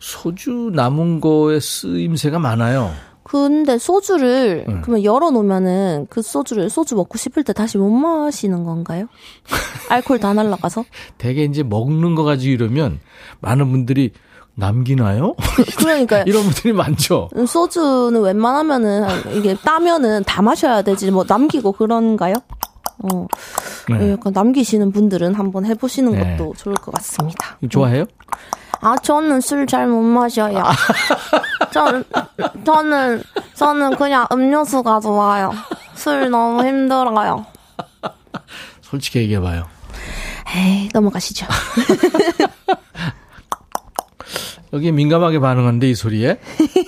소주 남은 거에 쓰임새가 많아요. 근데 소주를 네. 그러면 열어 놓으면은 그 소주를 소주 먹고 싶을 때 다시 못 마시는 건가요? *laughs* 알코올 다 날라가서? 대개 이제 먹는 거 가지고 이러면 많은 분들이 남기나요? *laughs* 그러니까 이런 분들이 많죠. 소주는 웬만하면은 이게 따면은 다 마셔야 되지 뭐 남기고 그런가요? 어. 네. 약간 남기시는 분들은 한번 해보시는 네. 것도 좋을 것 같습니다. 좋아해요? 아, 저는 술 잘 못 마셔요. *laughs* 저는, 저는, 저는 그냥 음료수가 좋아요. 술 너무 힘들어요. *laughs* 솔직히 얘기해봐요. 에이, 넘어가시죠. 여기 민감하게 반응하는데 이 소리에.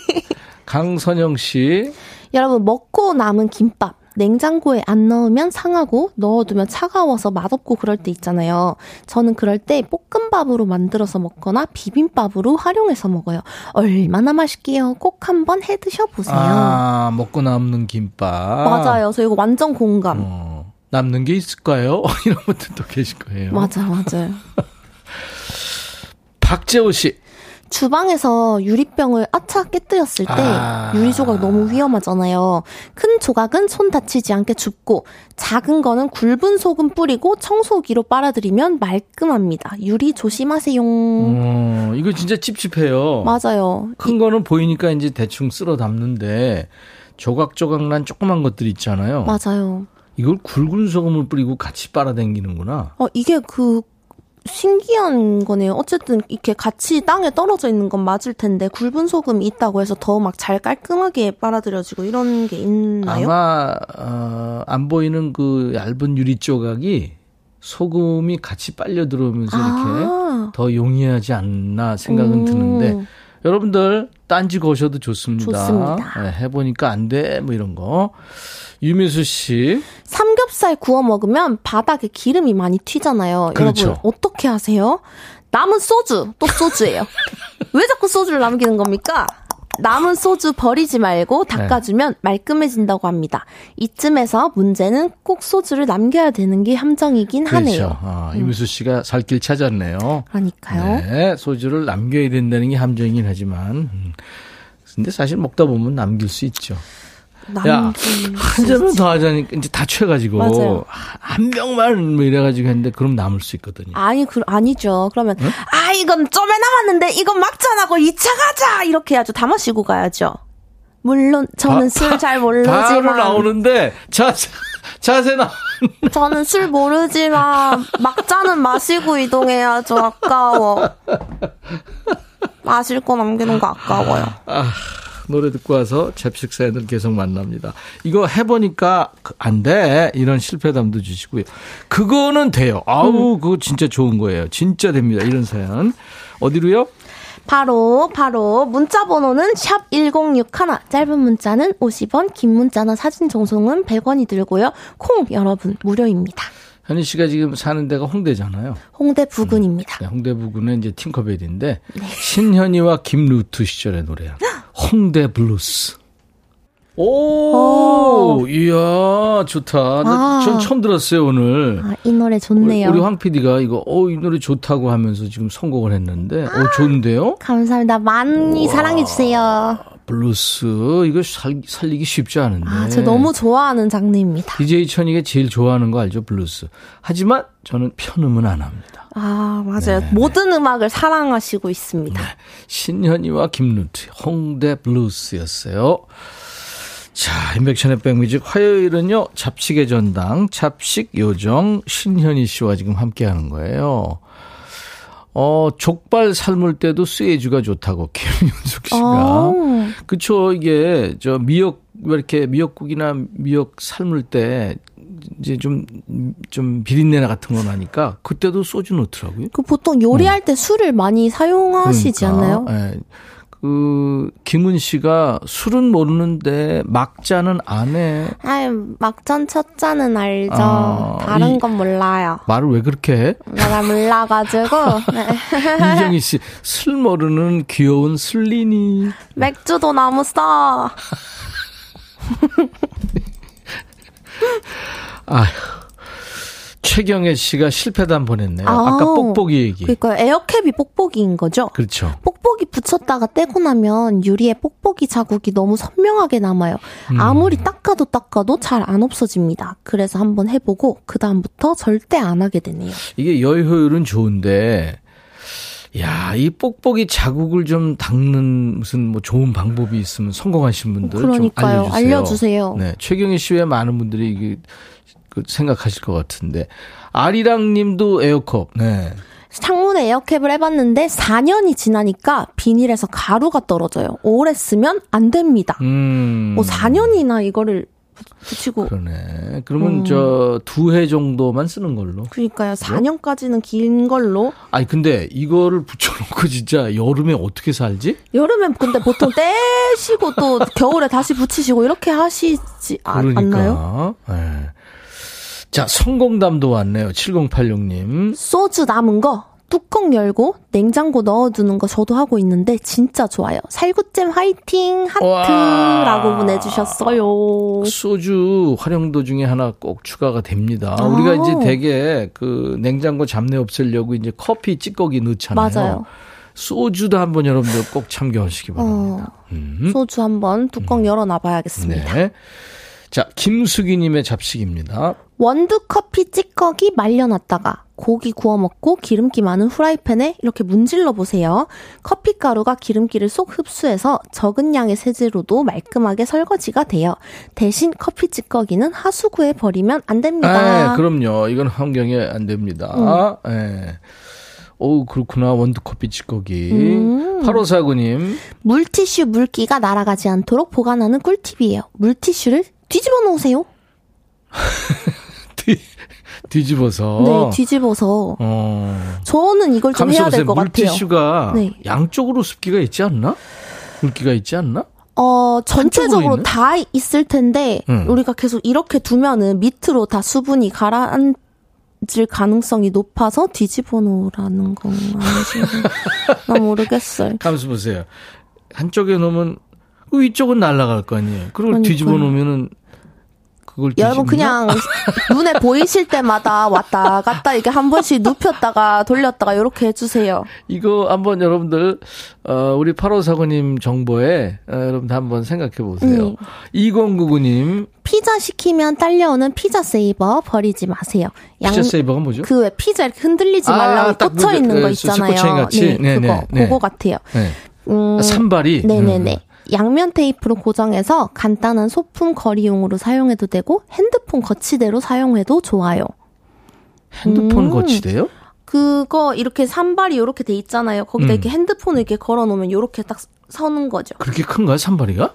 *laughs* 강선영 씨. 여러분, 먹고 남은 김밥. 냉장고에 안 넣으면 상하고 넣어두면 차가워서 맛없고 그럴 때 있잖아요. 저는 그럴 때 볶음밥으로 만들어서 먹거나 비빔밥으로 활용해서 먹어요. 얼마나 맛있게요. 꼭 한번 해 드셔보세요. 아, 먹고 남는 김밥. 맞아요. 저 이거 완전 공감. 어, 남는 게 있을까요? *laughs* 이런 분들도 계실 거예요. 맞아, 맞아요. *laughs* 박재호 씨. 주방에서 유리병을 아차 깨뜨렸을 때 아. 유리 조각 너무 위험하잖아요. 큰 조각은 손 다치지 않게 줍고 작은 거는 굵은 소금 뿌리고 청소기로 빨아들이면 말끔합니다. 유리 조심하세요. 어, 이거 진짜 찝찝해요. 맞아요. 큰 거는 보이니까 이제 대충 쓸어 담는데 조각조각 난 조그만 것들 있잖아요. 맞아요. 이걸 굵은 소금을 뿌리고 같이 빨아당기는구나. 어, 이게 그 신기한 거네요. 어쨌든 이렇게 같이 땅에 떨어져 있는 건 맞을 텐데 굵은 소금이 있다고 해서 더 막 잘 깔끔하게 빨아들여지고 이런 게 있나요? 아마 어, 안 보이는 그 얇은 유리 조각이 소금이 같이 빨려 들어오면서 이렇게 아. 더 용이하지 않나 생각은 음. 드는데 여러분들 딴지 거셔도 좋습니다. 좋습니다. 네, 해보니까 안 돼 뭐 이런 거. 유미수 씨 삼겹살 구워 먹으면 바닥에 기름이 많이 튀잖아요. 그렇죠. 여러분 어떻게 하세요? 남은 소주 또 소주예요. *laughs* 왜 자꾸 소주를 남기는 겁니까? 남은 소주 버리지 말고 닦아주면 말끔해진다고 합니다. 이쯤에서 문제는 꼭 소주를 남겨야 되는 게 함정이긴 하네요. 그렇죠. 아, 유미수 씨가 살 길 찾았네요. 그러니까요. 네, 소주를 남겨야 된다는 게 함정이긴 하지만 음. 근데 사실 먹다 보면 남길 수 있죠. 야, 한 잔만 더 하자니까 이제 다 취해가지고 맞아요. 한 병만 뭐 이래가지고 했는데 그럼 남을 수 있거든요. 아니, 그, 아니죠. 그러면, 아, 이건 좀에 남았는데, 이건 막잔하고 2차 가자! 이렇게 해야죠. 다 마시고 가야죠. 물론, 저는 술잘 바로 모르지만, 나오는데 자세 자세 나. 저는 술 모르지만, 막잔은 마시고 이동해야죠. 아까워. 마실 거 남기는 거 아까워요. 노래 듣고 와서 잽식 사연을 계속 만납니다. 이거 해보니까 그- 안 돼. 이런 실패담도 주시고요. 그거는 돼요. 아우, 그거 진짜 좋은 거예요. 진짜 됩니다. 이런 사연. 어디로요? 바로, 바로, 문자 번호는 샵 1061, 짧은 문자는 50원, 긴 문자나 사진 정송은 100원이 들고요. 콩, 여러분, 무료입니다. 현희 씨가 지금 사는 데가 홍대잖아요. 홍대 부근입니다. 네, 홍대 부근은 이제 팅커벨인데 신현희와 김루트 시절의 노래야. *laughs* 홍대 블루스. 오, 이야 좋다. 나 아. 전 처음 들었어요 오늘. 아, 이 노래 좋네요. 우리 황 PD가 이거 어 이 노래 좋다고 하면서 지금 선곡을 했는데 어 좋은데요? 감사합니다. 많이 사랑해주세요. 블루스 이거 살, 살리기 쉽지 않은데. 아, 저 너무 좋아하는 장르입니다. DJ 천이가 제일 좋아하는 거 알죠 블루스. 하지만 저는 편음은 안 합니다. 아, 맞아요. 네, 모든 음악을 사랑하시고 있습니다. 신현이와 김루트 홍대 블루스였어요. 자, 인백션의 백뮤직 화요일은요. 잡식의 전당 잡식 요정 신현희 씨와 지금 함께 하는 거예요. 어, 족발 삶을 때도 쇠주가 좋다고 *laughs* 김윤숙 씨가. 어, 그쵸 이게 저 미역 왜 이렇게 미역국이나 미역 삶을 때 이제 좀 좀 비린내 같은 거 나니까 그때도 소주 넣더라고요. 그 보통 요리할 때 술을 많이 사용하시지 않나요? 그러니까, 예. 그 김은 씨가 술은 모르는데 막자는 안 해. 아이, 막잔 첫 잔은 알죠. 아, 다른 이- 건 몰라요. 말을 왜 그렇게 해? 내가 몰라가지고. *laughs* 네. 이경희 씨, 술 모르는 귀여운 술린이. 맥주도 너무 써. 아휴. 최경혜 씨가 실패담 보냈네요. 아우. 아까 뽁뽁이 얘기. 그러니까 에어캡이 뽁뽁이인 거죠? 그렇죠. 뽁뽁이 붙였다가 떼고 나면 유리에 뽁뽁이 자국이 너무 선명하게 남아요. 음. 아무리 닦아도 닦아도 잘 안 없어집니다. 그래서 한번 해보고 그 다음부터 절대 안 하게 되네요. 이게 열 효율은 좋은데, 야, 이 뽁뽁이 자국을 좀 닦는 무슨 뭐 좋은 방법이 있으면 성공하신 분들 그러니까요. 좀 알려주세요. 알려주세요. 네, 최경희 씨 외에 많은 분들이 이게 그 생각하실 것 같은데 아리랑 님도 에어컵. 네. 창문에 에어캡을 해봤는데 4년이 지나니까 비닐에서 가루가 떨어져요. 오래 쓰면 안 됩니다. 음. 뭐 4년이나 이거를 붙이고 그러네. 그러면 음. 저두 해 정도만 쓰는 걸로. 그러니까요. 4년까지는 긴 걸로 아니 근데 이거를 붙여놓고 진짜 여름에 어떻게 살지? 여름엔 근데 보통 *laughs* 떼시고 또 겨울에 다시 붙이시고 이렇게 하시지 않- 그러니까. 않나요? 네. 자 성공담도 왔네요. 7086님. 소주 남은 거 뚜껑 열고 냉장고 넣어두는 거 저도 하고 있는데 진짜 좋아요. 살구잼 화이팅 하트라고 와. 보내주셨어요. 소주 활용도 중에 하나 꼭 추가가 됩니다. 아. 우리가 이제 되게 그 냉장고 잡내 없애려고 이제 커피 찌꺼기 넣잖아요. 맞아요. 소주도 한번 여러분들 꼭 참교하시기 바랍니다. 어, 음. 소주 한번 뚜껑 열어놔 봐야겠습니다. 네. 자, 김수기님의 잡식입니다. 원두 커피 찌꺼기 말려놨다가 고기 구워 먹고 기름기 많은 후라이팬에 이렇게 문질러 보세요. 커피 가루가 기름기를 쏙 흡수해서 적은 양의 세제로도 말끔하게 설거지가 돼요. 대신 커피 찌꺼기는 하수구에 버리면 안 됩니다. 아, 그럼요. 이건 환경에 안 됩니다. 예. 오, 그렇구나. 원두커피 찌꺼기. 음. 8549님. 물티슈 물기가 날아가지 않도록 보관하는 꿀팁이에요. 물티슈를 뒤집어 놓으세요. *laughs* 뒤, 뒤집어서. 네, 뒤집어서. 어. 저는 이걸 좀 해야 될 것 같아요. 물티슈가 네. 양쪽으로 습기가 있지 않나? 물기가 있지 않나? 어, 전체적으로? 다 있을 텐데, 음. 우리가 계속 이렇게 두면은 밑으로 다 수분이 가라앉을 가능성이 높아서 뒤집어 놓으라는 건 아니지. 나 모르겠어요. *laughs* 가면서 보세요. 한쪽에 놓으면 그 위쪽은 날아갈 거 아니에요. 그걸 그러니까요. 뒤집어 놓으면은 그걸 여러분? 그냥 눈에 보이실 때마다 왔다 갔다 이게 한 번씩 눕혔다가 돌렸다가 이렇게 해주세요. 이거 한번 여러분들 어 우리 8549님 정보에 어, 여러분들 한번 생각해 보세요. 네. 2099님 피자 시키면 딸려오는 피자 세이버 버리지 마세요. 피자 세이버가 뭐죠? 그 왜 피자 이렇게 흔들리지 아, 말라고 딱 꽂혀 그, 있는 그, 거그 있잖아요. 같이? 네, 네, 그거 네, 네. 그거 같아요. 네. 음, 산발이 네네네. 음. 양면 테이프로 고정해서 간단한 소품 거리용으로 사용해도 되고 핸드폰 거치대로 사용해도 좋아요. 핸드폰 음. 거치대요? 그거 이렇게 산발이 이렇게 돼 있잖아요. 거기다 음. 이렇게 핸드폰을 이렇게 걸어 놓으면 이렇게 딱 서는 거죠. 그렇게 큰가요, 산발이가?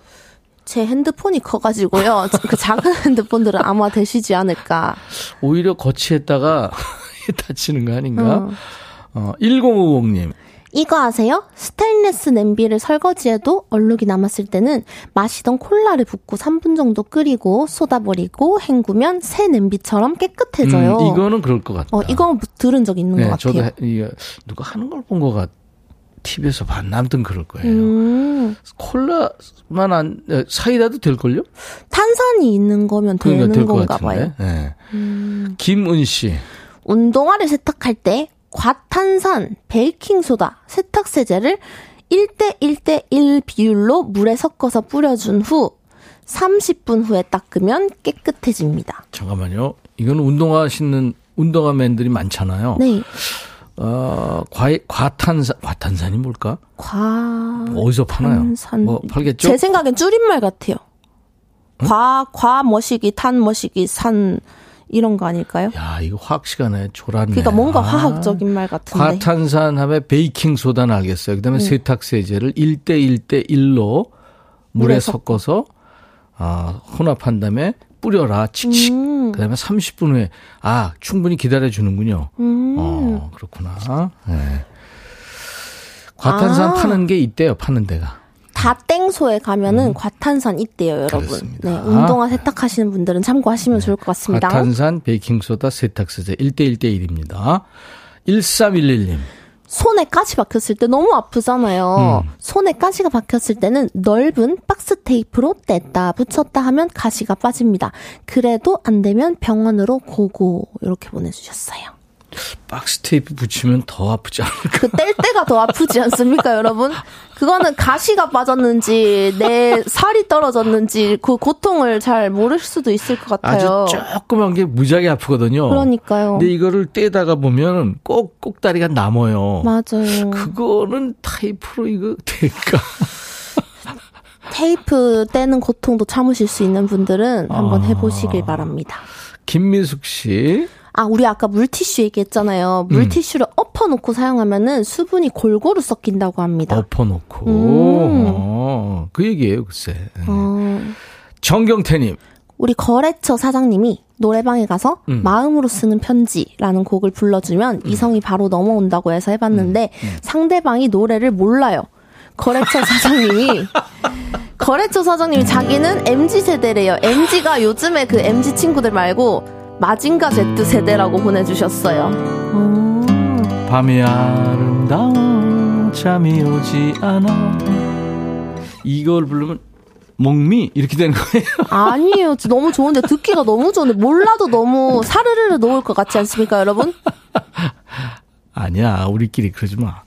제 핸드폰이 커가지고요. *laughs* 그 작은 핸드폰들은 아마 되시지 않을까. 오히려 거치했다가 *laughs* 다치는 거 아닌가? 음. 어, 1050님. 이거 아세요? 스테인레스 냄비를 설거지해도 얼룩이 남았을 때는 마시던 콜라를 붓고 3분 정도 끓이고 쏟아버리고 헹구면 새 냄비처럼 깨끗해져요. 음, 이거는 그럴 것 같다. 어, 이거 들은 적 있는 네, 것 저도 같아요. 해- 이거 누가 하는 걸 본 것 같. TV에서 봤나 아무튼 그럴 거예요. 음, 콜라만 안 에, 사이다도 될 걸요? 탄산이 있는 거면 그러니까 되는 될것 건가 같은데. 봐요. 네. 음, 김은 씨. 운동화를 세탁할 때 과탄산, 베이킹소다, 세탁세제를 1대 1대 1 비율로 물에 섞어서 뿌려준 후 30분 후에 닦으면 깨끗해집니다. 잠깐만요. 이건 운동화 신는 운동화맨들이 많잖아요. 네. 어, 과, 과탄산, 과탄산이 뭘까? 과 어디서 파나요? 탄산. 뭐 팔겠죠? 제 생각엔 줄임말 같아요. 과, 과 머시기, 탄 머시기, 산 이런 거 아닐까요? 야, 이거 화학 시간에 졸았네. 그러니까 뭔가 아. 화학적인 말 같은데. 과탄산 하면 베이킹 소다는 알겠어요. 그다음에 세탁 세제를 1대 1대 1로 물에 물에 섞어서 아, 혼합한 다음에 뿌려라. 칙칙. 음. 그다음에 30분 후에 아, 충분히 기다려 주는군요. 음. 어, 그렇구나. 네. 과탄산 아. 파는 게 있대요. 파는 데가. 다땡소에 가면은 과탄산 있대요, 여러분. 음. 그렇습니다. 네, 운동화 세탁하시는 분들은 참고하시면 좋을 것 같습니다. 과탄산, 베이킹소다, 세탁세제 1대 1대 1입니다. 1311님. 손에 가시 박혔을 때 너무 아프잖아요. 음. 손에 가시가 박혔을 때는 넓은 박스 테이프로 뗐다 붙였다 하면 가시가 빠집니다. 그래도 안 되면 병원으로 고고 이렇게 보내주셨어요. 박스 테이프 붙이면 더 아프지 않을까? 그 뗄 때가 더 아프지 않습니까, 여러분? 그거는 가시가 빠졌는지 내 살이 떨어졌는지 그 고통을 잘 모를 수도 있을 것 같아요. 아주 조그만 게 무지하게 아프거든요. 그러니까요. 근데 이거를 떼다가 보면 꼭 꼭다리가 남아요. 맞아요. 그거는 타이프로 이거 될까? *laughs* 테이프 떼는 고통도 참으실 수 있는 분들은 한번 아. 해보시길 바랍니다. 김미숙 씨. 아, 우리 아까 물티슈 얘기했잖아요. 음. 물티슈를 엎어놓고 사용하면은 수분이 골고루 섞인다고 합니다. 엎어놓고. 음. 어, 그 얘기예요, 글쎄. 어, 정경태님. 우리 거래처 사장님이 노래방에 가서 음. 마음으로 쓰는 편지라는 곡을 불러주면 이성이 바로 넘어온다고 해서 해봤는데 음. 상대방이 노래를 몰라요. 거래처 사장님이 *laughs* 거래처 사장님이 자기는 MZ 세대래요. MZ가 요즘에 그 MZ 친구들 말고 마징가 Z 세대라고 보내주셨어요. 어. 밤이 아름다워 잠이 오지 않아. 이걸 부르면 목미 이렇게 되는 거예요. *laughs* 아니에요. 너무 좋은데 듣기가 너무 좋은데 몰라도 너무 사르르르 놓을 것 같지 않습니까, 여러분? *laughs* 아니야, 우리끼리 그러지 마.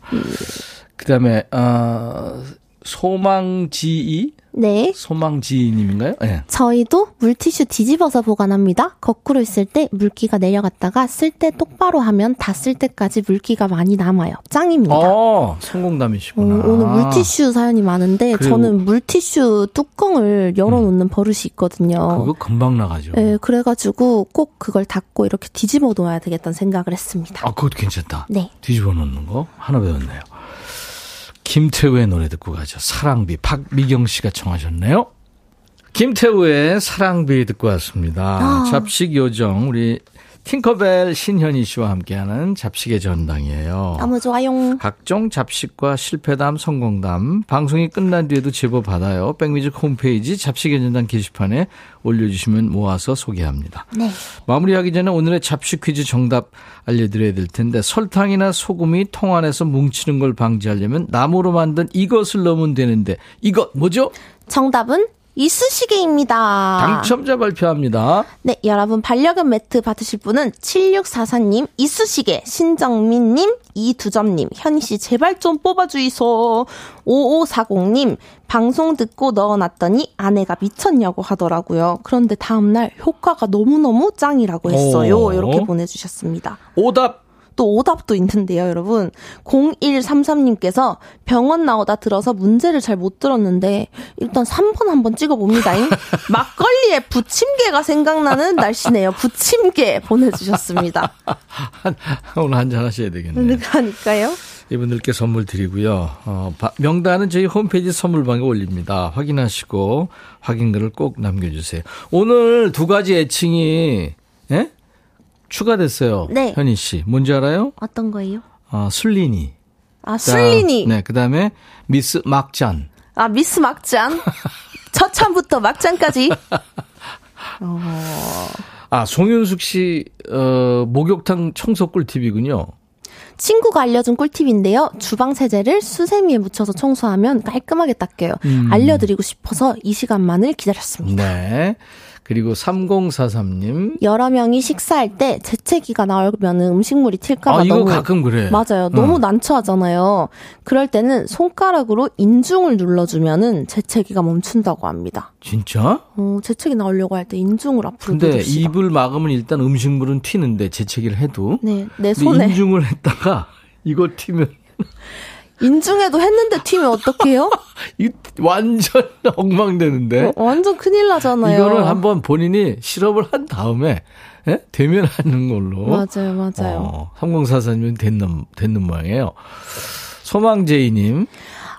그 다음에, 어, 소망지이? 네. 소망지님인가요? 네. 저희도 물티슈 뒤집어서 보관합니다. 거꾸로 있을 때 물기가 내려갔다가 쓸 때 똑바로 하면 다 쓸 때까지 물기가 많이 남아요. 짱입니다. 어, 성공담이시구나. 어, 오늘 물티슈 사연이 많은데 그리고- 저는 물티슈 뚜껑을 열어놓는 버릇이 있거든요. 그거 금방 나가죠. 네, 그래가지고 꼭 그걸 닫고 이렇게 뒤집어 놓아야 되겠다는 생각을 했습니다. 아, 그것도 괜찮다. 네. 뒤집어 놓는 거 하나 배웠네요. 김태우의 노래 듣고 가죠. 사랑비. 박미경 씨가 청하셨네요. 김태우의 사랑비 듣고 왔습니다. 아. 잡식 요정 우리 팅커벨 신현희 씨와 함께하는 잡식의 전당이에요. 너무 좋아요. 각종 잡식과 실패담, 성공담, 방송이 끝난 뒤에도 제보 받아요. 백뮤직 홈페이지 잡식의 전당 게시판에 올려주시면 모아서 소개합니다. 네. 마무리하기 전에 오늘의 잡식 퀴즈 정답 알려드려야 될 텐데 설탕이나 소금이 통 안에서 뭉치는 걸 방지하려면 나무로 만든 이것을 넣으면 되는데 이것 뭐죠? 정답은 이쑤시개입니다. 당첨자 발표합니다. 네, 여러분 반려견 매트 받으실 분은 7644님, 이쑤시개, 신정민님, 이두점님, 현희씨 제발 좀 뽑아주이소. 5540님, 방송 듣고 넣어놨더니 아내가 미쳤냐고 하더라고요. 그런데 다음날 효과가 너무너무 짱이라고 했어요. 오. 이렇게 보내주셨습니다. 오답 또 오답도 있는데요, 여러분. 0133님께서 병원 나오다 들어서 문제를 잘 못 들었는데 일단 3번 한번 찍어봅니다. *laughs* 막걸리에 부침개가 생각나는 날씨네요. 부침개 보내주셨습니다. 오늘 한잔 하셔야 되겠네요. 그러니까요. 이분들께 선물 드리고요. 어, 바- 명단은 저희 홈페이지 선물방에 올립니다. 확인하시고 확인글을 꼭 남겨주세요. 오늘 두 가지 애칭이 예? 추가됐어요. 네. 현희 씨. 뭔지 알아요? 어떤 거예요? 어, 술린이. 아, 술린이. 네, 그 다음에 미스 막잔. 아, 미스 막잔. *laughs* 처참부터 막잔까지. *laughs* 아, 송윤숙 씨, 어, 목욕탕 청소 꿀팁이군요. 친구가 알려준 꿀팁인데요. 주방 세제를 수세미에 묻혀서 청소하면 깔끔하게 닦여요. 알려드리고 싶어서 이 시간만을 기다렸습니다. 네. 그리고 3043님. 여러 명이 식사할 때 재채기가 나오면 음식물이 튈까봐 아, 이거 너무 가끔 그래. 맞아요. 너무 어. 난처하잖아요. 그럴 때는 손가락으로 인중을 눌러주면은 재채기가 멈춘다고 합니다. 진짜? 어, 재채기 나오려고 할 때 인중을 앞으로 근데 누릅시다. 입을 막으면 일단 음식물은 튀는데 재채기를 해도. 네, 내 손에 인중을 했다가 *laughs* 이거 튀면 *laughs* 인중에도 했는데 튀면 어떡해요? *laughs* 이 완전 *laughs* 엉망되는데. 어, 완전 큰일 나잖아요. 이거는 한번 본인이 실험을 한 다음에 예? 되면 하는 걸로. 맞아요, 맞아요. 어, 3044님 됐는, 됐는 모양이에요. 소망제이님.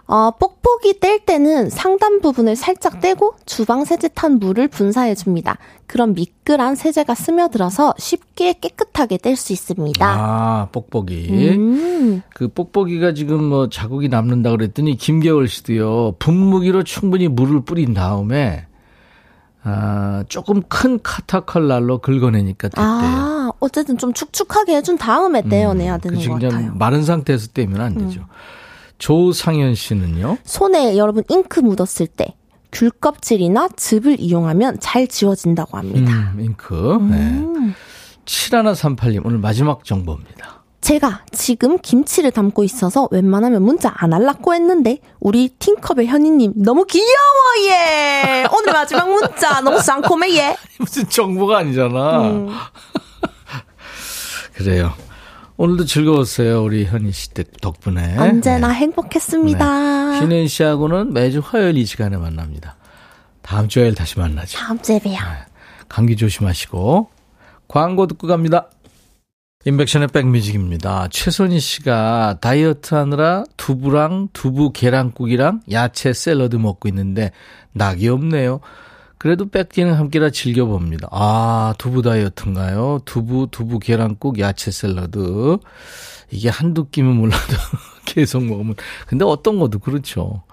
어, 뽁뽁이 뗄 때는 상단 부분을 살짝 떼고 주방 세제 탄 물을 분사해 줍니다. 그럼 미끌한 세제가 스며들어서 쉽게 깨끗하게 뗄 수 있습니다. 아, 뽁뽁이. 음, 그 뽁뽁이가 지금 뭐 자국이 남는다 그랬더니 김겨울 씨도요. 분무기로 충분히 물을 뿌린 다음에 아, 조금 큰 카타칼날로 긁어내니까 됐대요. 아, 어쨌든 좀 축축하게 해준 다음에 떼어내야 되는 그치, 것 같아요. 음. 마른 상태에서 떼면 안 되죠. 조상현 씨는요. 손에 여러분 잉크 묻었을 때 귤 껍질이나 즙을 이용하면 잘 지워진다고 합니다. 음, 잉크. 네. 7138님, 오늘 마지막 정보입니다. 제가 지금 김치를 담고 있어서 웬만하면 문자 안 할라고 했는데 우리 팅커벨 현이님 너무 귀여워 얘 오늘 마지막 문자 너무 쌍콤해 얘 *laughs* 무슨 정보가 아니잖아. 음. *laughs* 그래요. 오늘도 즐거웠어요. 우리 현희 씨 덕분에. 언제나 네. 행복했습니다. 신혜인 씨하고는 매주 화요일 이 시간에 만납니다. 다음 주 화요일 다시 만나죠. 다음 주에 봬요. 감기 조심하시고 광고 듣고 갑니다. 인백션의 백뮤직입니다. 최선희 씨가 다이어트 하느라 두부랑 두부 계란국이랑 야채 샐러드 먹고 있는데 낙이 없네요. 그래도 뺏기는 한 끼라 즐겨봅니다. 아, 두부 다이어트인가요? 두부, 두부 계란국, 야채 샐러드. 이게 한두 끼면 몰라도 *laughs* 계속 먹으면. 근데 어떤 것도 그렇죠.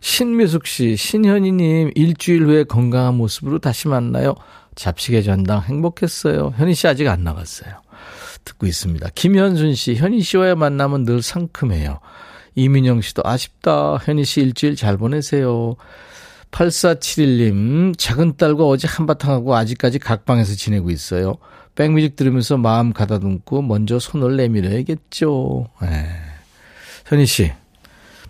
신미숙 씨, 신현희님, 일주일 후에 건강한 모습으로 다시 만나요. 잡식의 전당 행복했어요. 현희 씨 아직 안 나갔어요. 듣고 있습니다. 김현순 씨, 현희 씨와의 만남은 늘 상큼해요. 이민영 씨도 아쉽다. 현희 씨 일주일 잘 보내세요. 8471님, 작은 딸과 어제 한바탕 하고 아직까지 각방에서 지내고 있어요. 백뮤직 들으면서 마음 가다듬고 먼저 손을 내밀어야겠죠. 에. 현희 씨,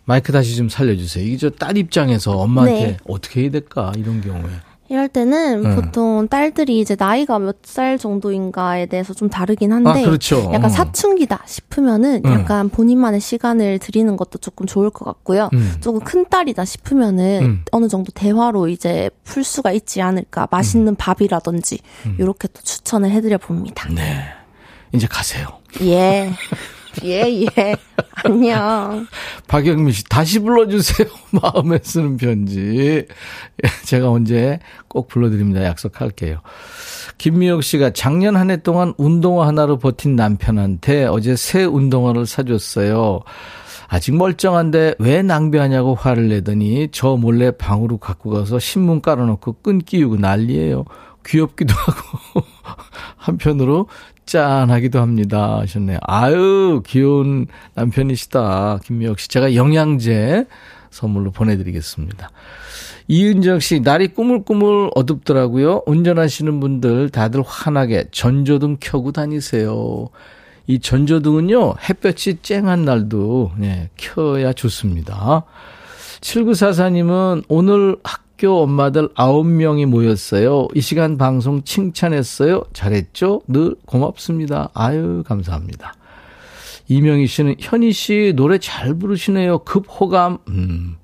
마이크 다시 좀 살려주세요. 이게 저 딸 입장에서 엄마한테 네. 어떻게 해야 될까 이런 경우에. 이럴 때는 음. 보통 딸들이 이제 나이가 몇 살 정도인가에 대해서 좀 다르긴 한데 아 그렇죠. 약간 어. 사춘기다 싶으면은 음. 약간 본인만의 시간을 드리는 것도 조금 좋을 것 같고요. 음. 조금 큰 딸이다 싶으면은 음. 어느 정도 대화로 이제 풀 수가 있지 않을까. 맛있는 밥이라든지 이렇게 또 추천을 해드려 봅니다. 음. 네. 이제 가세요. 예. *laughs* 예, 예. *laughs* 안녕. 박영민 씨 다시 불러주세요. *laughs* 마음에 쓰는 편지. 예, 제가 언제 꼭 불러드립니다. 약속할게요. 김미혁 씨가 작년 한 해 동안 운동화 하나로 버틴 남편한테 어제 새 운동화를 사줬어요. 아직 멀쩡한데 왜 낭비하냐고 화를 내더니 저 몰래 방으로 갖고 가서 신문 깔아놓고 끈 끼우고 난리예요. 귀엽기도 하고 *laughs* 한편으로 짠하기도 합니다 하셨네요. 아유 귀여운 남편이시다 김미혁 씨. 제가 영양제 선물로 보내드리겠습니다. 이은정 씨, 날이 꾸물꾸물 어둡더라고요. 운전하시는 분들 다들 환하게 전조등 켜고 다니세요. 이 전조등은요, 햇볕이 쨍한 날도, 네, 켜야 좋습니다. 7944님은 오늘 학 교 엄마들 9명이 모였어요. 이 시간 방송 칭찬했어요. 잘했죠? 늘 고맙습니다. 아유, 감사합니다. 이명희 씨는 현희 씨 노래 잘 부르시네요. 급호감. 음.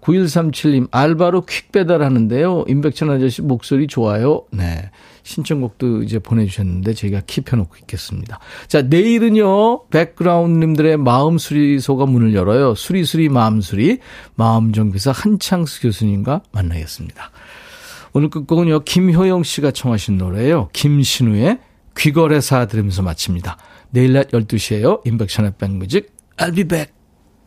9137님, 알바로 퀵 배달하는데요. 임백천 아저씨 목소리 좋아요. 네. 신청곡도 이제 보내주셨는데 저희가 킵해놓고 있겠습니다. 자, 내일은요, 백그라운드님들의 마음 수리소가 문을 열어요. 수리수리 마음수리. 마음정비사 한창수 교수님과 만나겠습니다. 오늘 끝곡은요, 김효영 씨가 청하신 노래예요. 김신우의 귀거래사 들으면서 마칩니다. 내일 낮 12시에요. 임백천의 백뮤직. I'll be back.